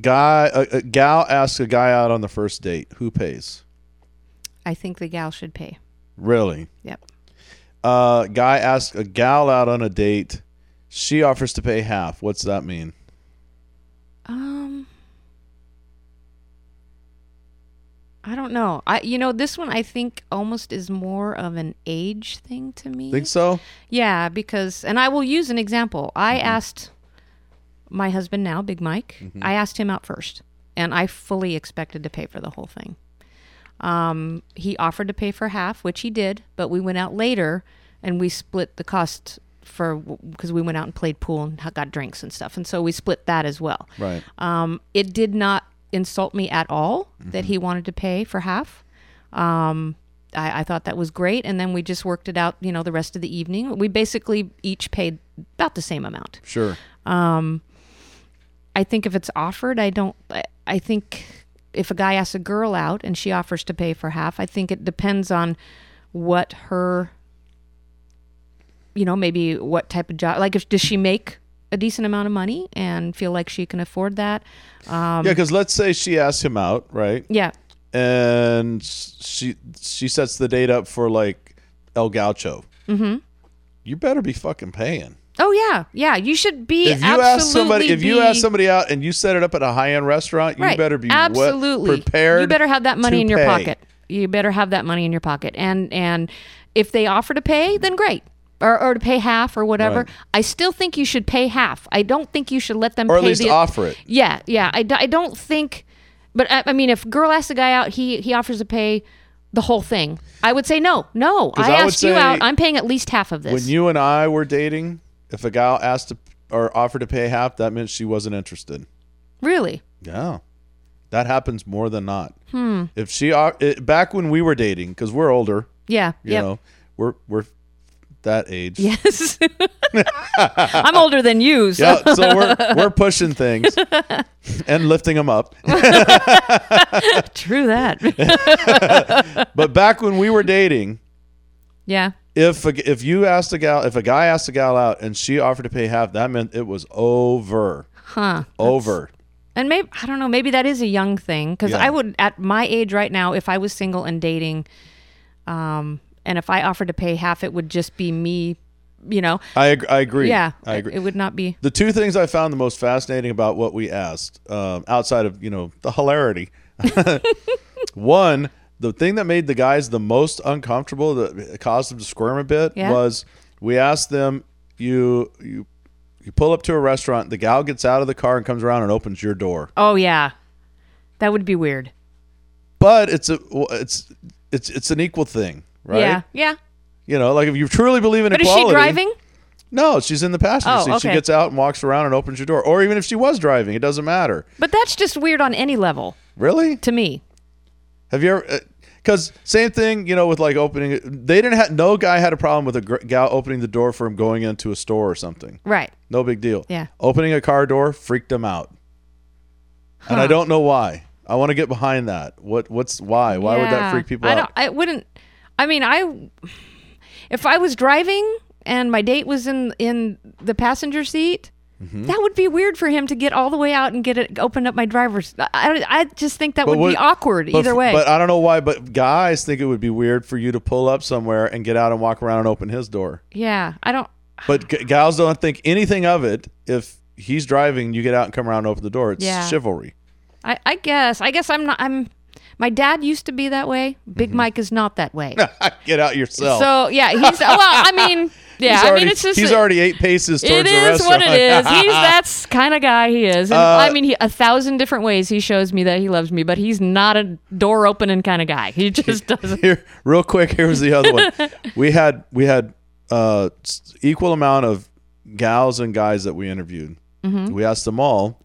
guy, a, a gal asks a guy out on the first date. Who pays? I think the gal should pay. Really? Yep. Uh, guy asks a gal out on a date. She offers to pay half. What's that mean? Um, I don't know. I you know this one I think almost is more of an age thing to me. Think so? Yeah, because and I will use an example. I Mm-hmm. asked my husband now, Big Mike. Mm-hmm. I asked him out first, and I fully expected to pay for the whole thing. Um, he offered to pay for half, which he did, but we went out later and we split the cost for because we went out and played pool and got drinks and stuff, and so we split that as well. Right. Um, it did not insult me at all that Mm-hmm. he wanted to pay for half. Um, I, I thought that was great, and then we just worked it out. You know, the rest of the evening, we basically each paid about the same amount. Sure. Um, I think if it's offered, I don't. I, think if a guy asks a girl out and she offers to pay for half, I think it depends on what her, you know, maybe what type of job. Like, if does she make a decent amount of money and feel like she can afford that? Um, yeah, because let's say she asks him out, right? Yeah. And she she sets the date up for like El Gaucho. Mm-hmm. You better be fucking paying. Oh yeah, yeah. You should be. if you ask somebody if you ask somebody out and you set it up at a high end restaurant, you right. better be absolutely prepared. You better have that money in your pay. pocket. You better have that money in your pocket. And and if they offer to pay, then great. Or, or to pay half or whatever. Right. I still think you should pay half. I don't think you should let them Or at least the, offer it. Yeah, yeah. I, I don't think. But I, I mean, if girl asks a guy out, he he offers to pay the whole thing. I would say no, no. I, I asked you out. I'm paying at least half of this. When you and I were dating, if a gal asked to or offered to pay half, that meant she wasn't interested. really? Yeah, that happens more than not. Hmm. If she o- it, back when we were dating, because we're older, Yeah. you Yep. know, we're we're that age. Yes. I'm older than you. So. Yeah, so we're we're pushing things and lifting them up. True that. but back when we were dating, yeah. If a, if you asked a gal, if a guy asked a gal out and she offered to pay half, that meant it was over. Huh. Over. And maybe I don't know. Maybe that is a young thing because Yeah. I would at my age right now, if I was single and dating, um, and if I offered to pay half, it would just be me. You know. I, ag- I agree. Yeah, I agree. It would not be. The two things I found the most fascinating about what we asked, um, outside of you know the hilarity, one, the thing that made the guys the most uncomfortable, that caused them to squirm a bit, Yeah. was we asked them, you you you pull up to a restaurant, the gal gets out of the car and comes around and opens your door, Oh yeah, that would be weird. but it's a it's it's it's an equal thing, right? Yeah. Yeah. You know, like if you truly believe in But is equality. she driving? No, she's in the passenger Oh, seat. She gets out and walks around and opens your door. Or even if she was driving, it doesn't matter. But that's just weird on any level Really? to me. Have you ever? Uh, because same thing, you know, with like opening. They didn't have. No guy had a problem with a gr- gal opening the door for him going into a store or something. Right. No big deal. Yeah. Opening a car door freaked them out, and I don't know why. I want to get behind that. What? What's why? Why would that freak people I out? I wouldn't. I mean, I if I was driving and my date was in in the passenger seat, Mm-hmm. that would be weird for him to get all the way out and get it open up my driver's. I, I just think that But would what- be awkward either way. But I don't know why. But guys think it would be weird for you to pull up somewhere and get out and walk around and open his door. yeah, I don't. But g- gals don't think anything of it if he's driving. You get out and come around and open the door. It's Yeah. chivalry. I, I guess. I guess I'm not. I'm. My dad used to be that way. Big Mike is not that way. get out yourself. So yeah, he's well. I mean, yeah. I mean, it's just he's already eight paces towards It the is restaurant. what it is. He's that's kind of guy he is. And Uh, I mean, he, a thousand different ways he shows me that he loves me, but he's not a door opening kind of guy. He just doesn't. Here, real quick. Here was the other one. We had we had uh, equal amount of gals and guys that we interviewed. Mhm. We asked them all.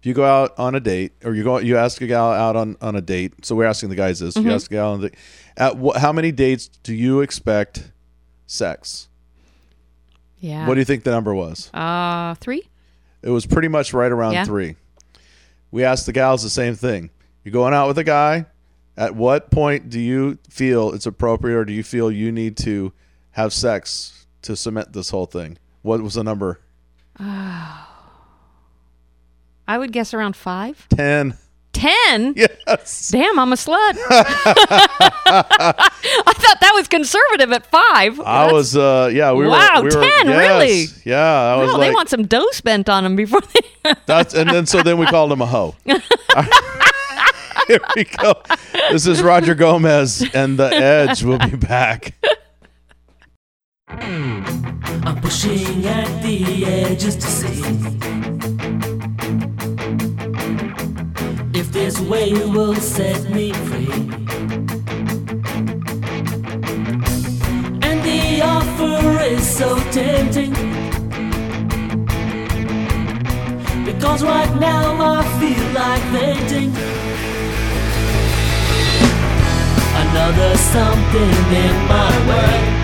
If you go out on a date, or you go, you ask a gal out on, on a date. So we're asking the guys this. Mhm. You ask a gal on the, at what, how many dates do you expect sex? Yeah. What do you think the number was? Uh, three. It was pretty much right around Yeah. three. We asked the gals the same thing. You're going out with a guy. At what point do you feel it's appropriate, or do you feel you need to have sex to cement this whole thing? What was the number? Oh, I would guess around five. Ten. Ten. Yes. Damn, I'm a slut. I thought that was conservative at five. I was. uh Yeah, we Wow, were. We were 10, yes. really? Yeah, I was Wow, they want some dough spent on them before they. That's and then so then we called him a hoe. Here we go. This is Roger Gomez and the Edge. We'll be back. I'm pushing at the edges to see this way you will set me free. And the offer is so tempting because right now I feel like venting. Another something in my way.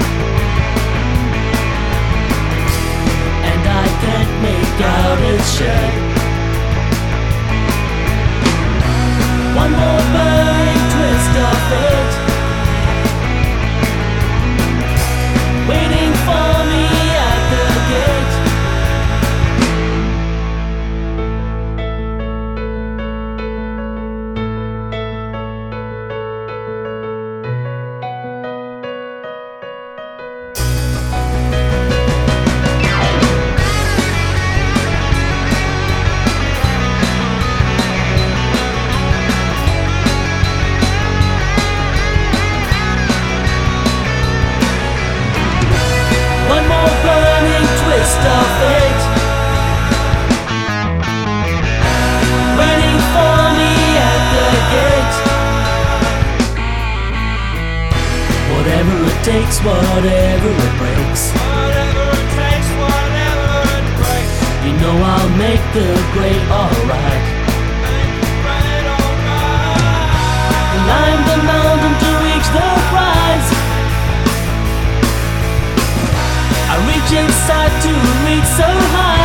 and I can't make out its shape. One more twist of waiting for takes, whatever it breaks. Whatever it takes, whatever it breaks. You know I'll make the great alright. Climb the mountain to reach the prize. I reach inside to reach so high.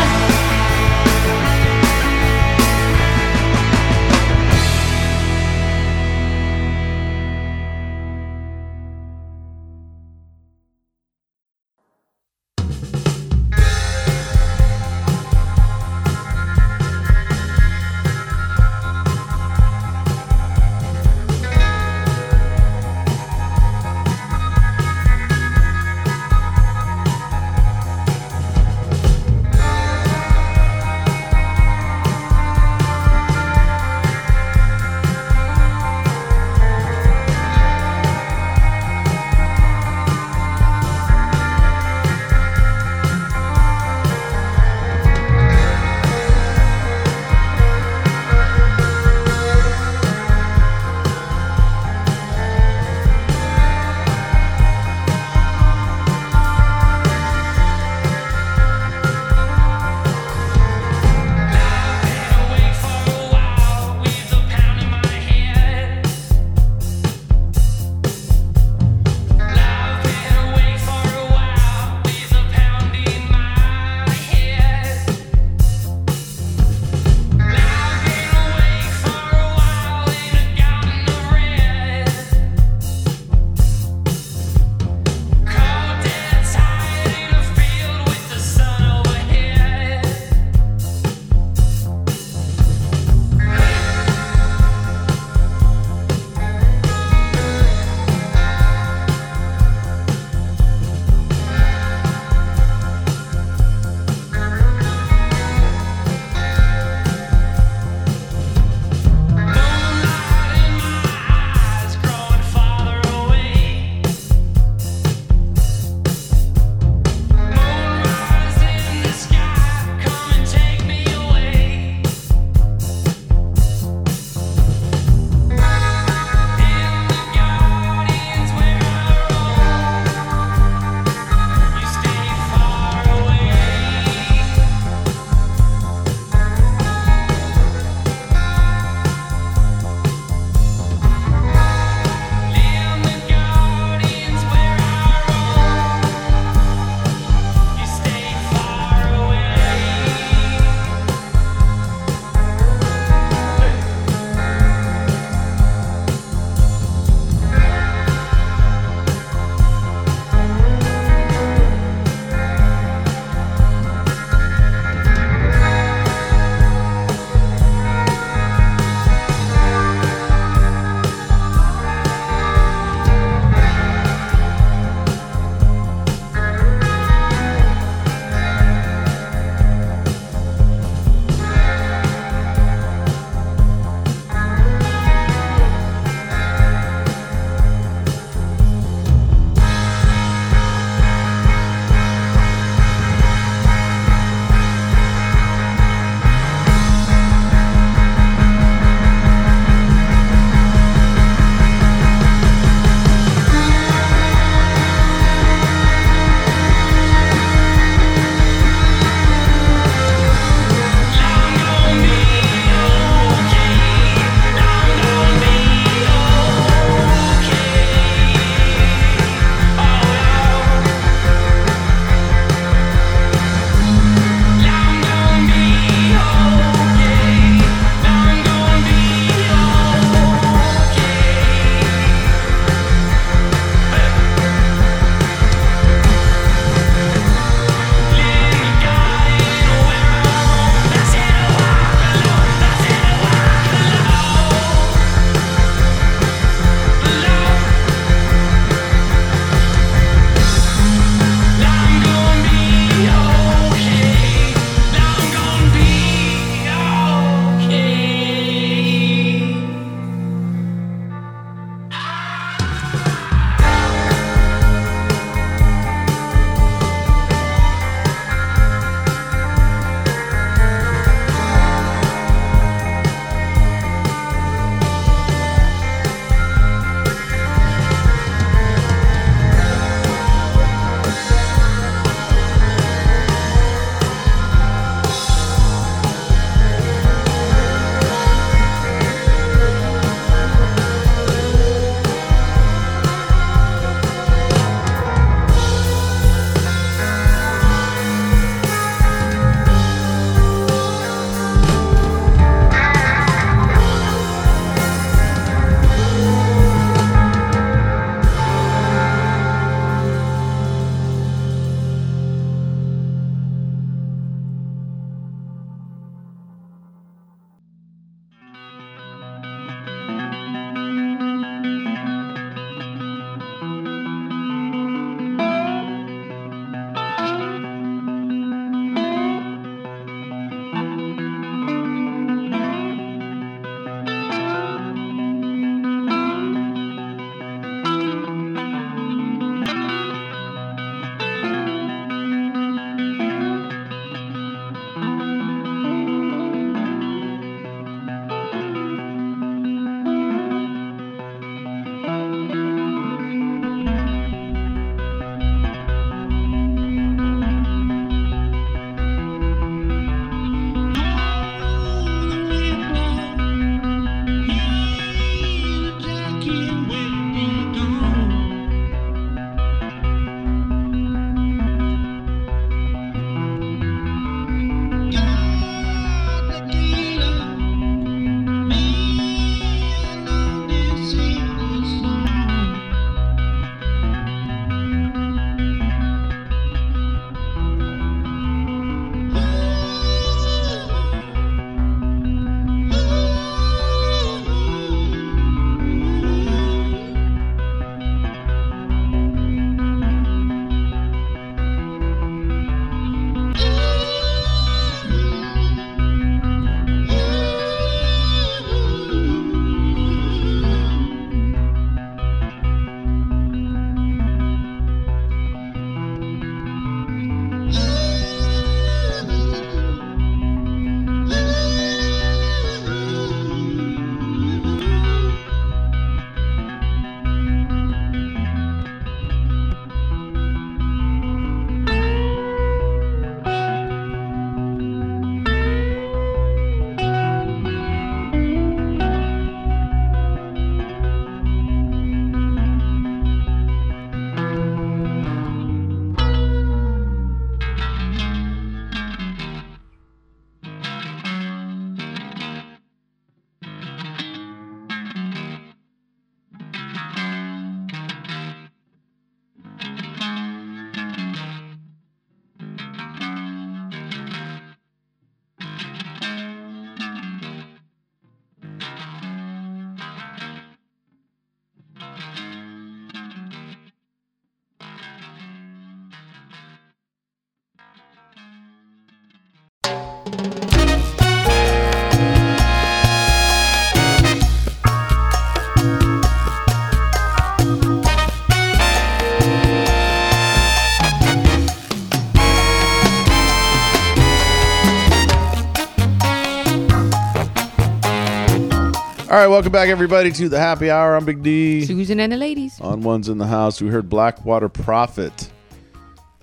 Right, welcome back, everybody, to the happy hour. I'm Big D. Susan and the ladies. On ones in the house, we heard Blackwater Prophet.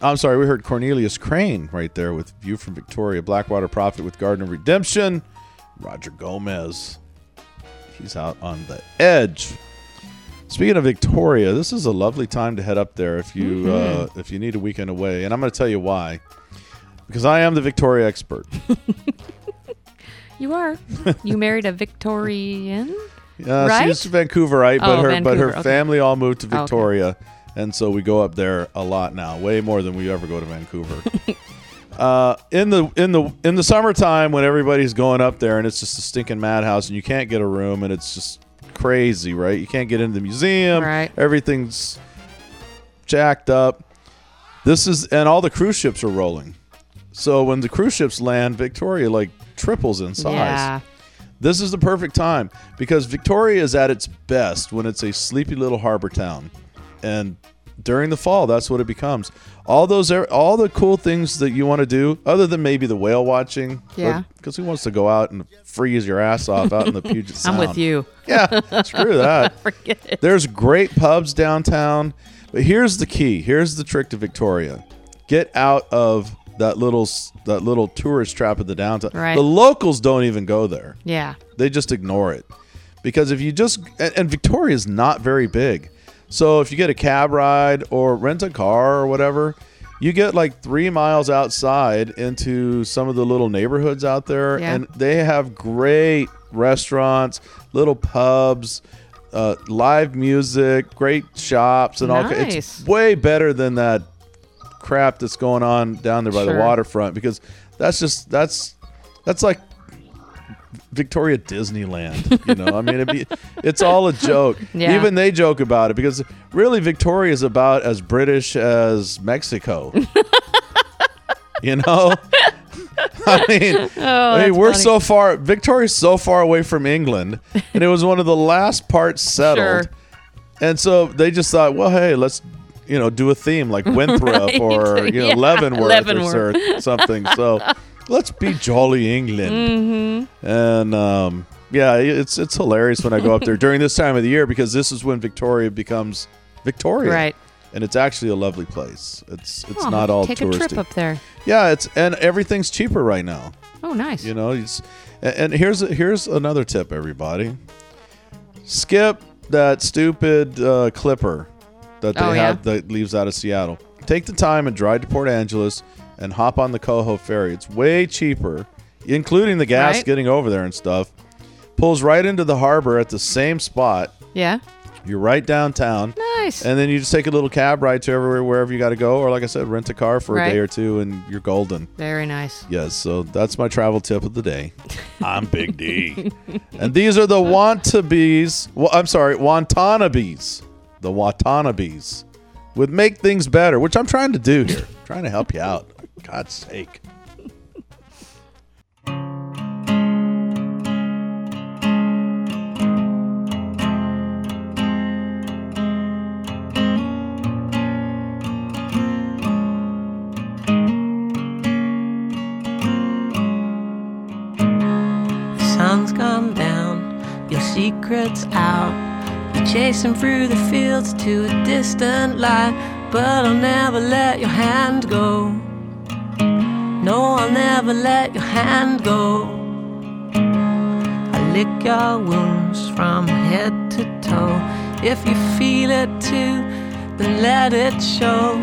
I'm sorry, we heard Cornelius Crane right there with View from Victoria. Blackwater Prophet with Garden of Redemption. Roger Gomez. He's out on the edge. Speaking of Victoria, this is a lovely time to head up there if you Mhm. uh, if you need a weekend away, and I'm going to tell you why. Because I am the Victoria expert. You are. you married a Victorian? Uh, right? She's Vancouverite, but Oh, her but her okay. family all moved to Oh, okay. Victoria, and so we go up there a lot now, way more than we ever go to Vancouver. uh, in the in the in the summertime, when everybody's going up there, and it's just a stinking madhouse, and you can't get a room, and it's just crazy, right? You can't get into the museum. Right. Everything's jacked up. This is and all the cruise ships are rolling. So when the cruise ships land, Victoria like triples in size. Yeah. This is the perfect time because Victoria is at its best when it's a sleepy little harbor town, and during the fall, that's what it becomes. All those, are- all the cool things that you want to do, other than maybe the whale watching. Yeah. Because who wants to go out and freeze your ass off out in the Puget Sound? I'm with you. Yeah, screw that. Forget it. There's great pubs downtown, but here's the key. Here's the trick to Victoria: get out of that little that little tourist trap of the downtown. Right. The locals don't even go there. Yeah. They just ignore it because if you just and, and Victoria is not very big, so if you get a cab ride or rent a car or whatever. You get like three miles outside into some of the little neighborhoods out there, Yeah. and they have great restaurants, little pubs, uh, live music, great shops, and all. Nice. It's way better than that crap that's going on down there by the waterfront because that's just that's that's like Victoria Disneyland. You know, I mean, it'd be, it's all a joke. Yeah. Even they joke about it because really Victoria is about as British as Mexico. you know. I mean, oh, I mean, Oh, we're funny. so far. Victoria's so far away from England, and it was one of the last parts settled. Sure. And so they just thought, well, hey, let's you know do a theme like Winthrop Right. or you know Yeah, Leavenworth, Leavenworth. or something. So let's be jolly England. Mm-hmm. And um, yeah, it's it's hilarious when I go up there during this time of the year because this is when Victoria becomes Victoria, Right. And it's actually a lovely place. It's it's Oh, not all take touristy. a trip up there. Yeah, it's and everything's cheaper right now. Oh, nice. You know, it's, and and here's here's another tip, everybody. Skip that stupid uh, clipper that they Oh, yeah. have that leaves out of Seattle. Take the time and drive to Port Angeles and hop on the Coho ferry. It's way cheaper, including the gas Right. getting over there and stuff. Pulls right into the harbor at the same spot. Yeah. You're right downtown. Nice. And then you just take a little cab ride to everywhere, wherever you got to go, or like I said, rent a car for a day or two, and you're golden. Very nice. Yes, so that's my travel tip of the day. I'm Big D. and these are the Wantabes. Well, I'm sorry, Wantanabes. The Watanabes. would Make Things Better, which I'm trying to do here. trying to help you out. For God's sake. The sun's gone down, your secret's out. Chasing through the fields to a distant light, but I'll never let your hand go. No, I'll never let your hand go. I lick your wounds from head to toe. If you feel it too, then let it show.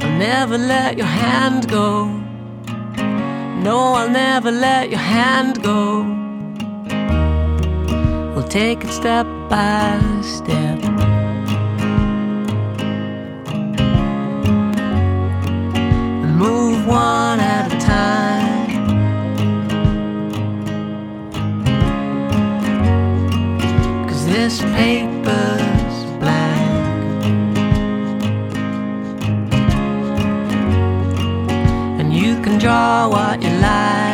I'll never let your hand go. No, I'll never let your hand go. We'll take it step by step. And move one at a time. Cause this paper's blank. And you can draw what you like.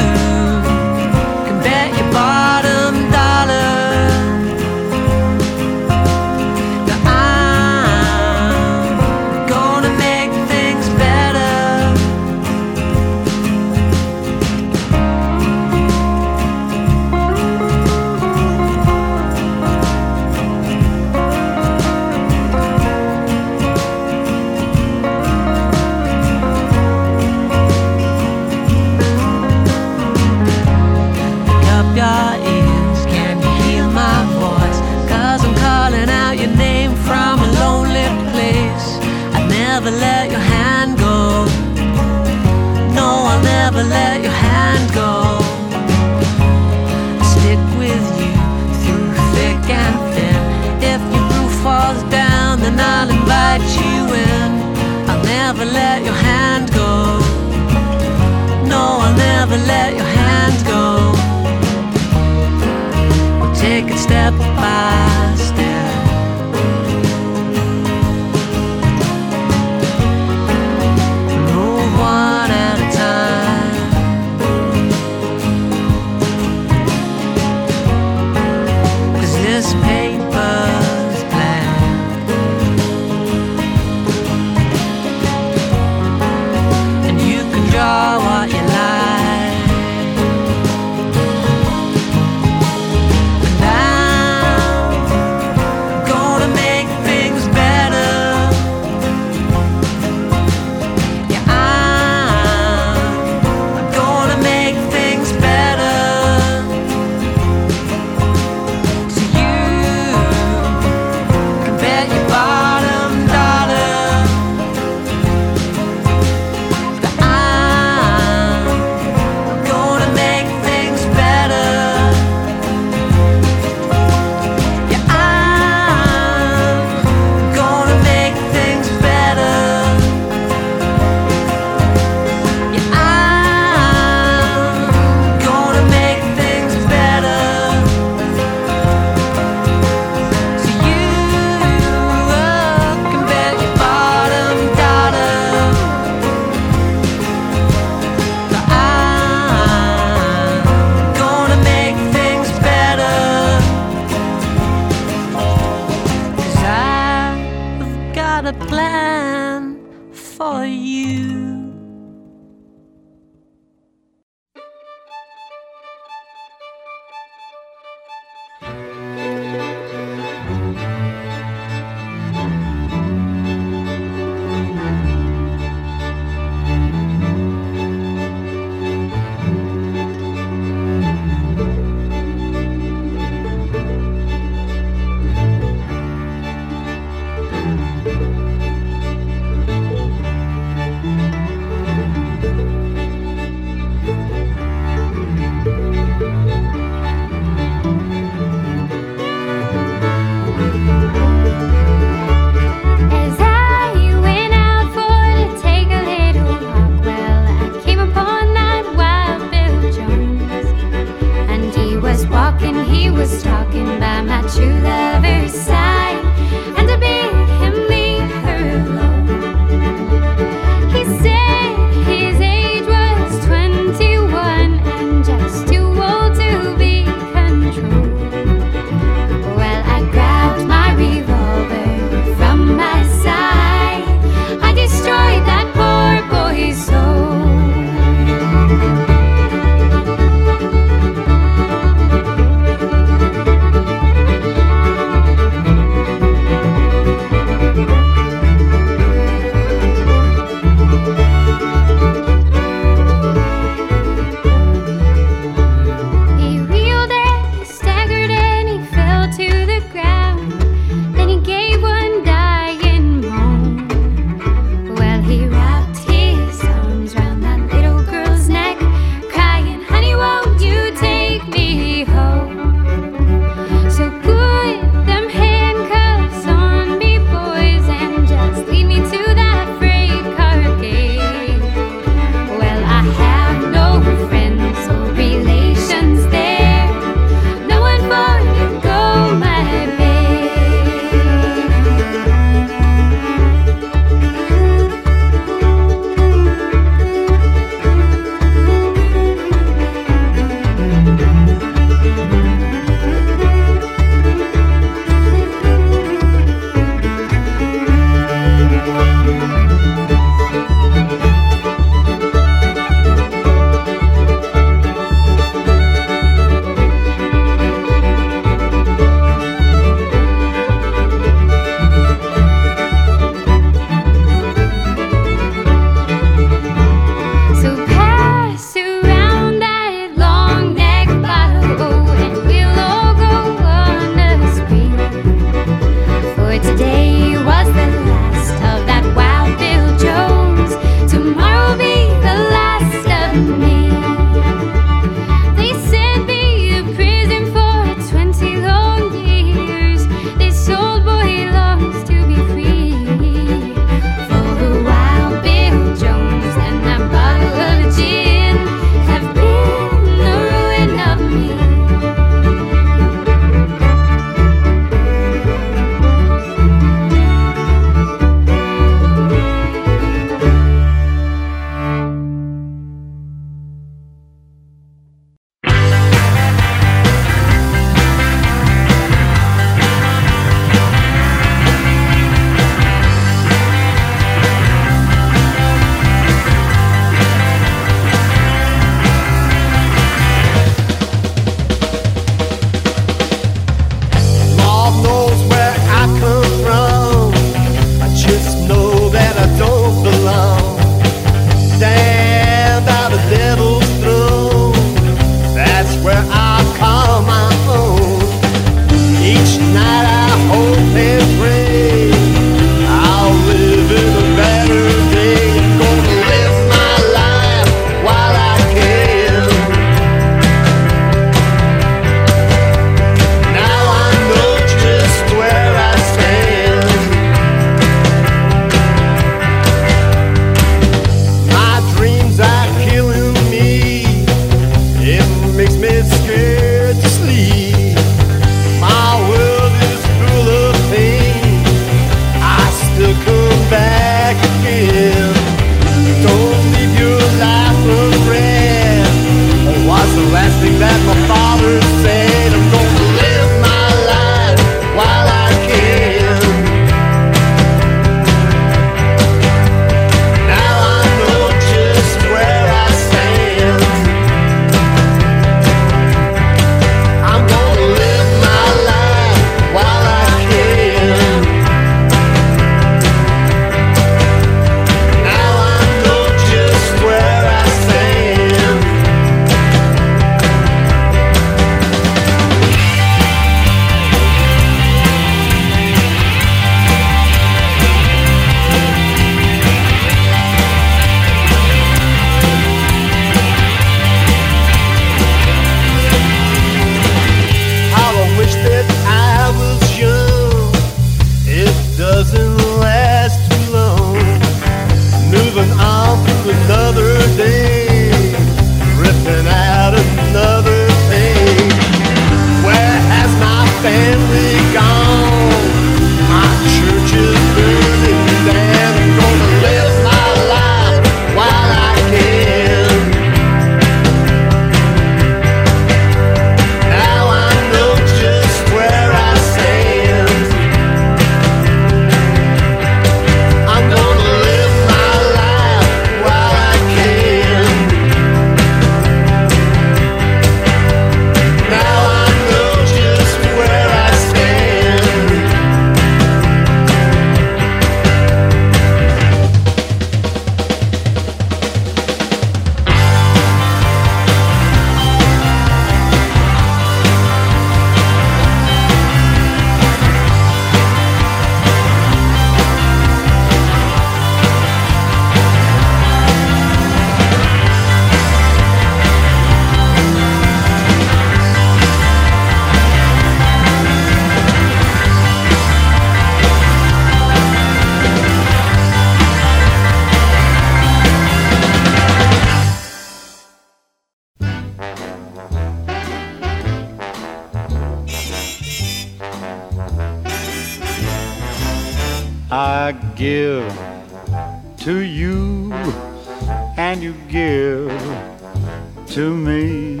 To me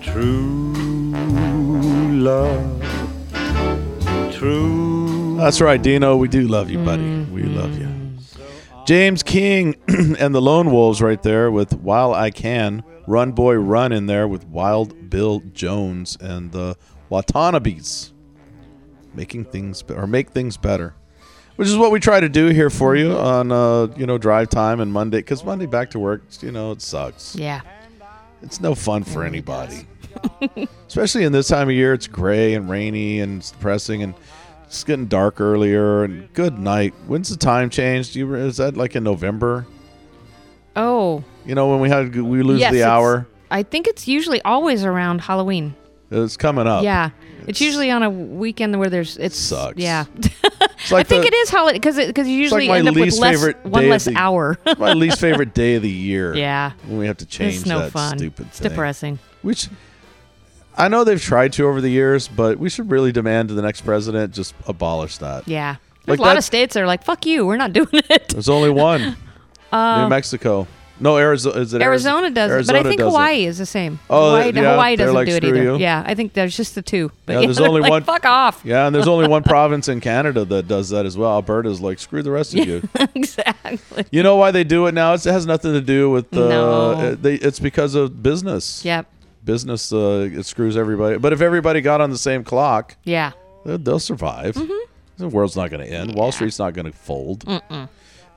true love. True. That's right, Dino. We do love you, buddy. Mm-hmm. We love you. James King and the Lone Wolves right there with While I Can. Run Boy Run in there with Wild Bill Jones and the Watanabes. Making things be- or make things better. Which is what we try to do here for you on uh, you know, drive time and Monday cuz Monday back to work, you know, it sucks. Yeah. It's no fun for anybody. Especially in this time of year, it's gray and rainy and it's depressing and it's getting dark earlier and good night. When's the time change? Do you is that like in November? Oh. You know when we had we lose yes, the hour. I think it's usually always around Halloween. It's coming up. Yeah. It's, usually on a weekend where there's it Sucks. Yeah. It's like I think the- it is holiday because because you It's like usually my end up with less one less the- hour. my least favorite day of the year. Yeah. When we have to change It's no that fun. stupid It's thing. depressing. Which I know they've tried to over the years, but we should really demand to the next president just abolish that. Yeah. There's Like a lot that- of states that are like, "Fuck you, we're not doing it." There's only one. Uh, New Mexico. No, Arizona. Is it Arizona Arizo- does it, but I think. Hawaii is the same. Oh, Hawaii, yeah, Hawaii doesn't like, do it either. you." Yeah, I think there's just the two. But Yeah, yeah, there's only like, one- Fuck off. Yeah, and there's only one province in Canada that does that as well. Alberta's like, screw the rest of you. exactly. You know why they do it now? It's, it has nothing to do with uh, No. uh, they, it's because of business. Yep. Business uh, it screws everybody. But if everybody got on the same clock, Yeah. they'll, they'll survive. The world's not going to end. Wall Street's not going to fold. Mm-mm.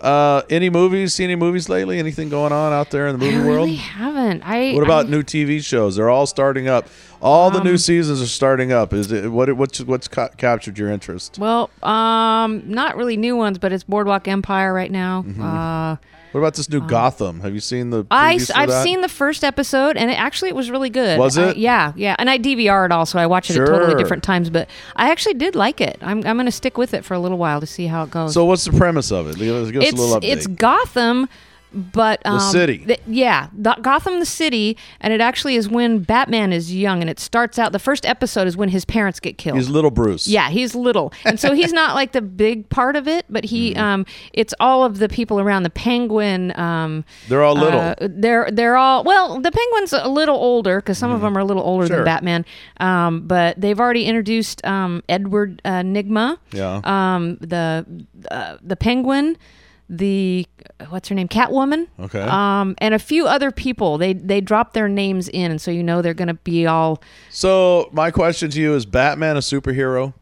Uh, any movies? See any movies lately? Anything going on out there in the movie I world? really haven't. I. What about I, new TV shows? They're all starting up. All the new Um, seasons are starting up. Is it what? What's what's ca- captured your interest? Well, um, not really new ones, but it's Boardwalk Empire right now. Mhm. Uh, What about this new um, Gotham? Have you seen the? I I've seen the first episode, and it actually it was really good. Was I- it? yeah, yeah. And I DVR it also. I watch it at totally different times, but I actually did like it. I'm, I'm going to stick with it for a little while to see how it goes. So what's the premise of it? Give us, give us it's a little update. it's Gotham, but um, city. th- yeah, the, Gotham, the city, and it actually is when Batman is young, and it starts out. The first episode is when his parents get killed. He's little Bruce. Yeah, he's little, and so he's not like the big part of it, but he, Mm-hmm. um, it's all of the people around the Penguin. Um, They're all little. uh, they're they're all well. The Penguin's a little older because some of them are a little older Mm-hmm. Sure. than Batman. Um, but they've already introduced um, Edward uh, Nygma. Yeah. Um, the uh, the Penguin. The what's her name? Catwoman. Okay. Um, and a few other people. They they drop their names in, and so you know they're going to be all So my question to you is: Batman a superhero?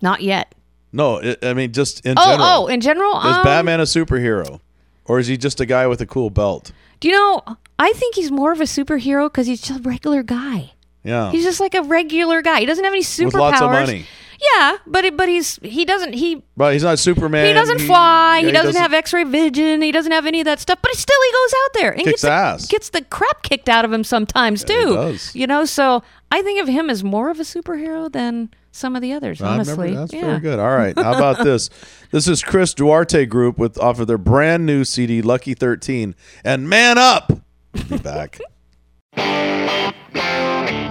not yet. No, I I mean just in oh general. oh, in general, is um, Batman a superhero, or is he just a guy with a cool belt? Do you know? I think he's more of a superhero because he's just a regular guy. Yeah. He's just like a regular guy. He doesn't have any superpowers. With lots of money. Yeah, but it, but he's he doesn't he But he's not Superman. he doesn't fly. yeah, he, doesn't have X-ray vision. He doesn't have any of that stuff. But still, he goes out there and gets the, ass. gets the crap kicked out of him sometimes too. does. You know, so I think of him as more of a superhero than some of the others. Honestly, that's yeah. very good. All right, how about this? This is Chris Duarte Group with off of their brand new CD, Lucky Thirteen, and Man Up. Be back.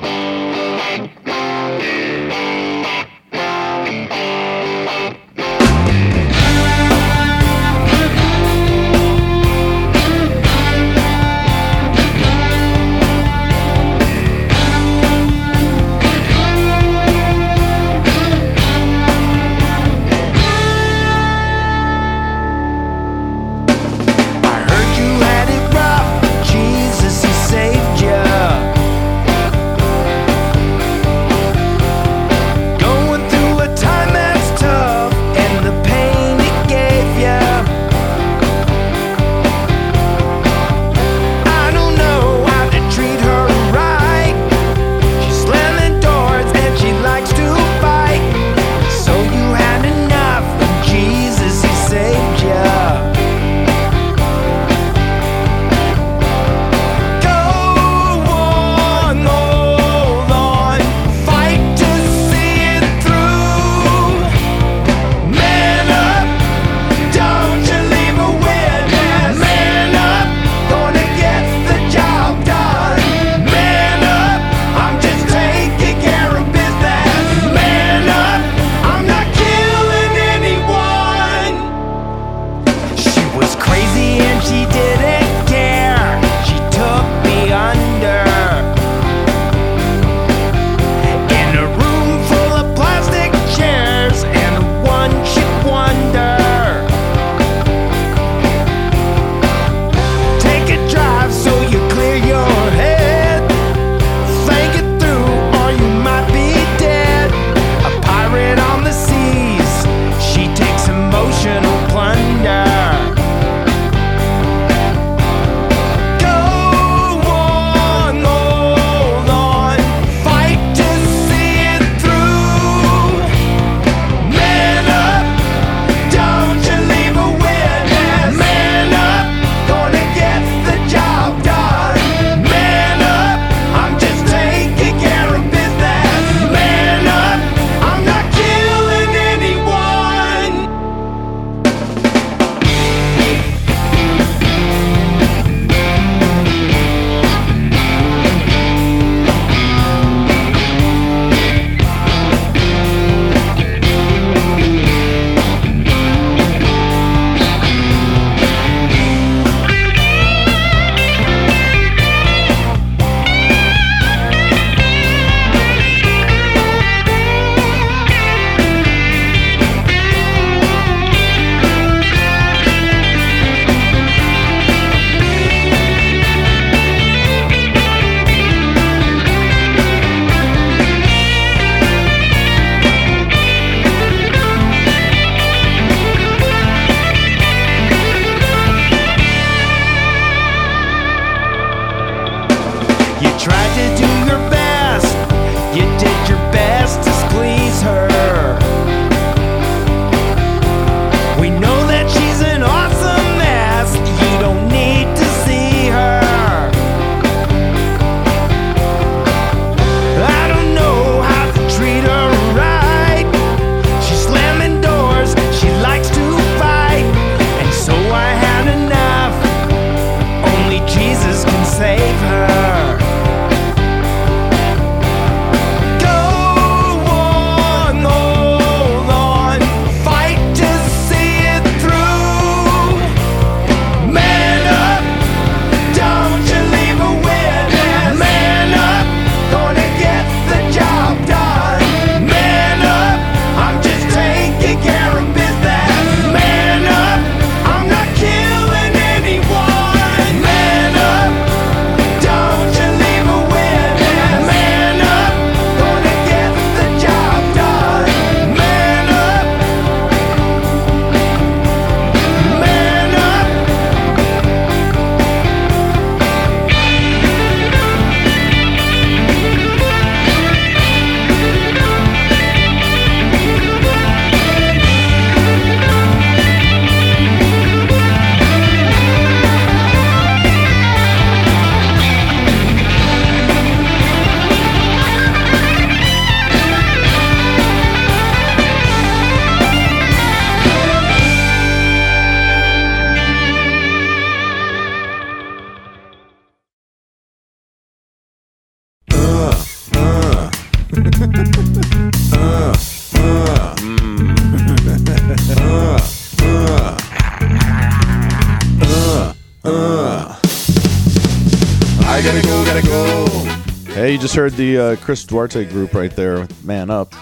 heard the uh, Chris Duarte group right there, Man Up.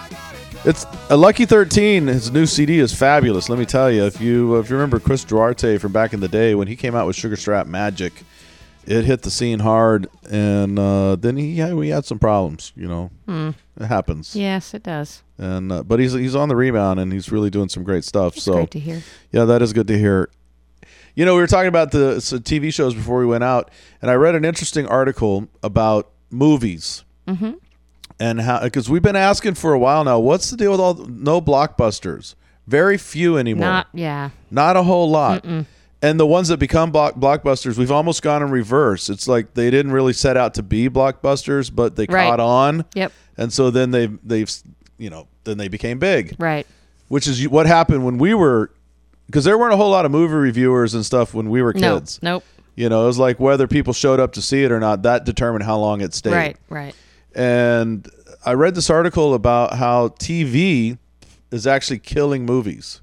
It's a Lucky Thirteen. His new CD is fabulous. Let me tell you, if you if you remember Chris Duarte from back in the day when he came out with Sugar Strat Magik, it hit the scene hard, and uh, then he yeah, we had some problems. You know, Hmm. it happens. Yes, it does. And uh, but he's he's on the rebound and he's really doing some great stuff. so great to hear. Yeah, that is good to hear. You know, we were talking about the so TV shows before we went out, and I read an interesting article about movies Mm-hmm. and how because we've been asking for a while now. What's the deal with all no blockbusters? Very few anymore. Not yeah. Not a whole lot. Mm-mm. And the ones that become block- blockbusters, we've almost gone in reverse. It's like they didn't really set out to be blockbusters, but they Right. caught on. Yep. And so then they they've you know then they became big. Right. Which is what happened when we were because there weren't a whole lot of movie reviewers and stuff when we were No, kids. nope. You know, it was like whether people showed up to see it or not. That determined how long it stayed. Right. Right. And I read this article about how TV is actually killing movies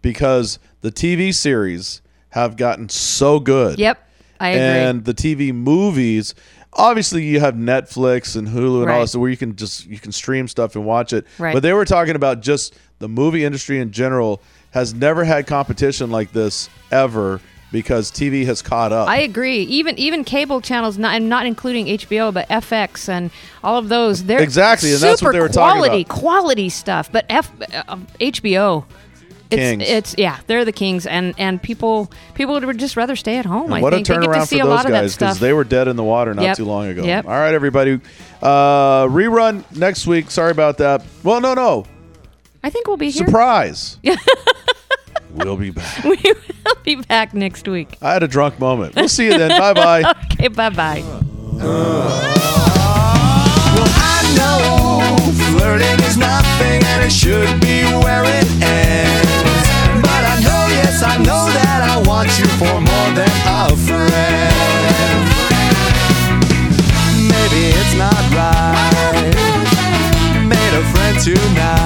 because the TV series have gotten so good. Yep. I agree. And the TV movies, obviously, you have Netflix and Hulu and all this, where you can just you can stream stuff and watch it. Right. But they were talking about just the movie industry in general has never had competition like this ever because TV has caught up. I agree. Even even cable channels, not and not including HBO, but FX and all of those. They're Exactly, and that's what they were talking about. quality quality stuff. But F uh, HBO, it's it's yeah, they're the kings, and and people people would just rather stay at home. And I what a think they get to turnaround see for those lot of that guys because they were dead in the water not Yep. too long ago. Yep. All right, everybody. Uh, rerun next week. Sorry about that. Well, no, no. I think we'll be here. Surprise. We'll be back. we will be back next week. I had a drunk moment. We'll see you then. bye bye. Okay, bye bye. well, I know flirting is nothing and it should be where it ends. But I know, yes, I know that I want you for more than a friend. Maybe it's not right. Made a friend tonight.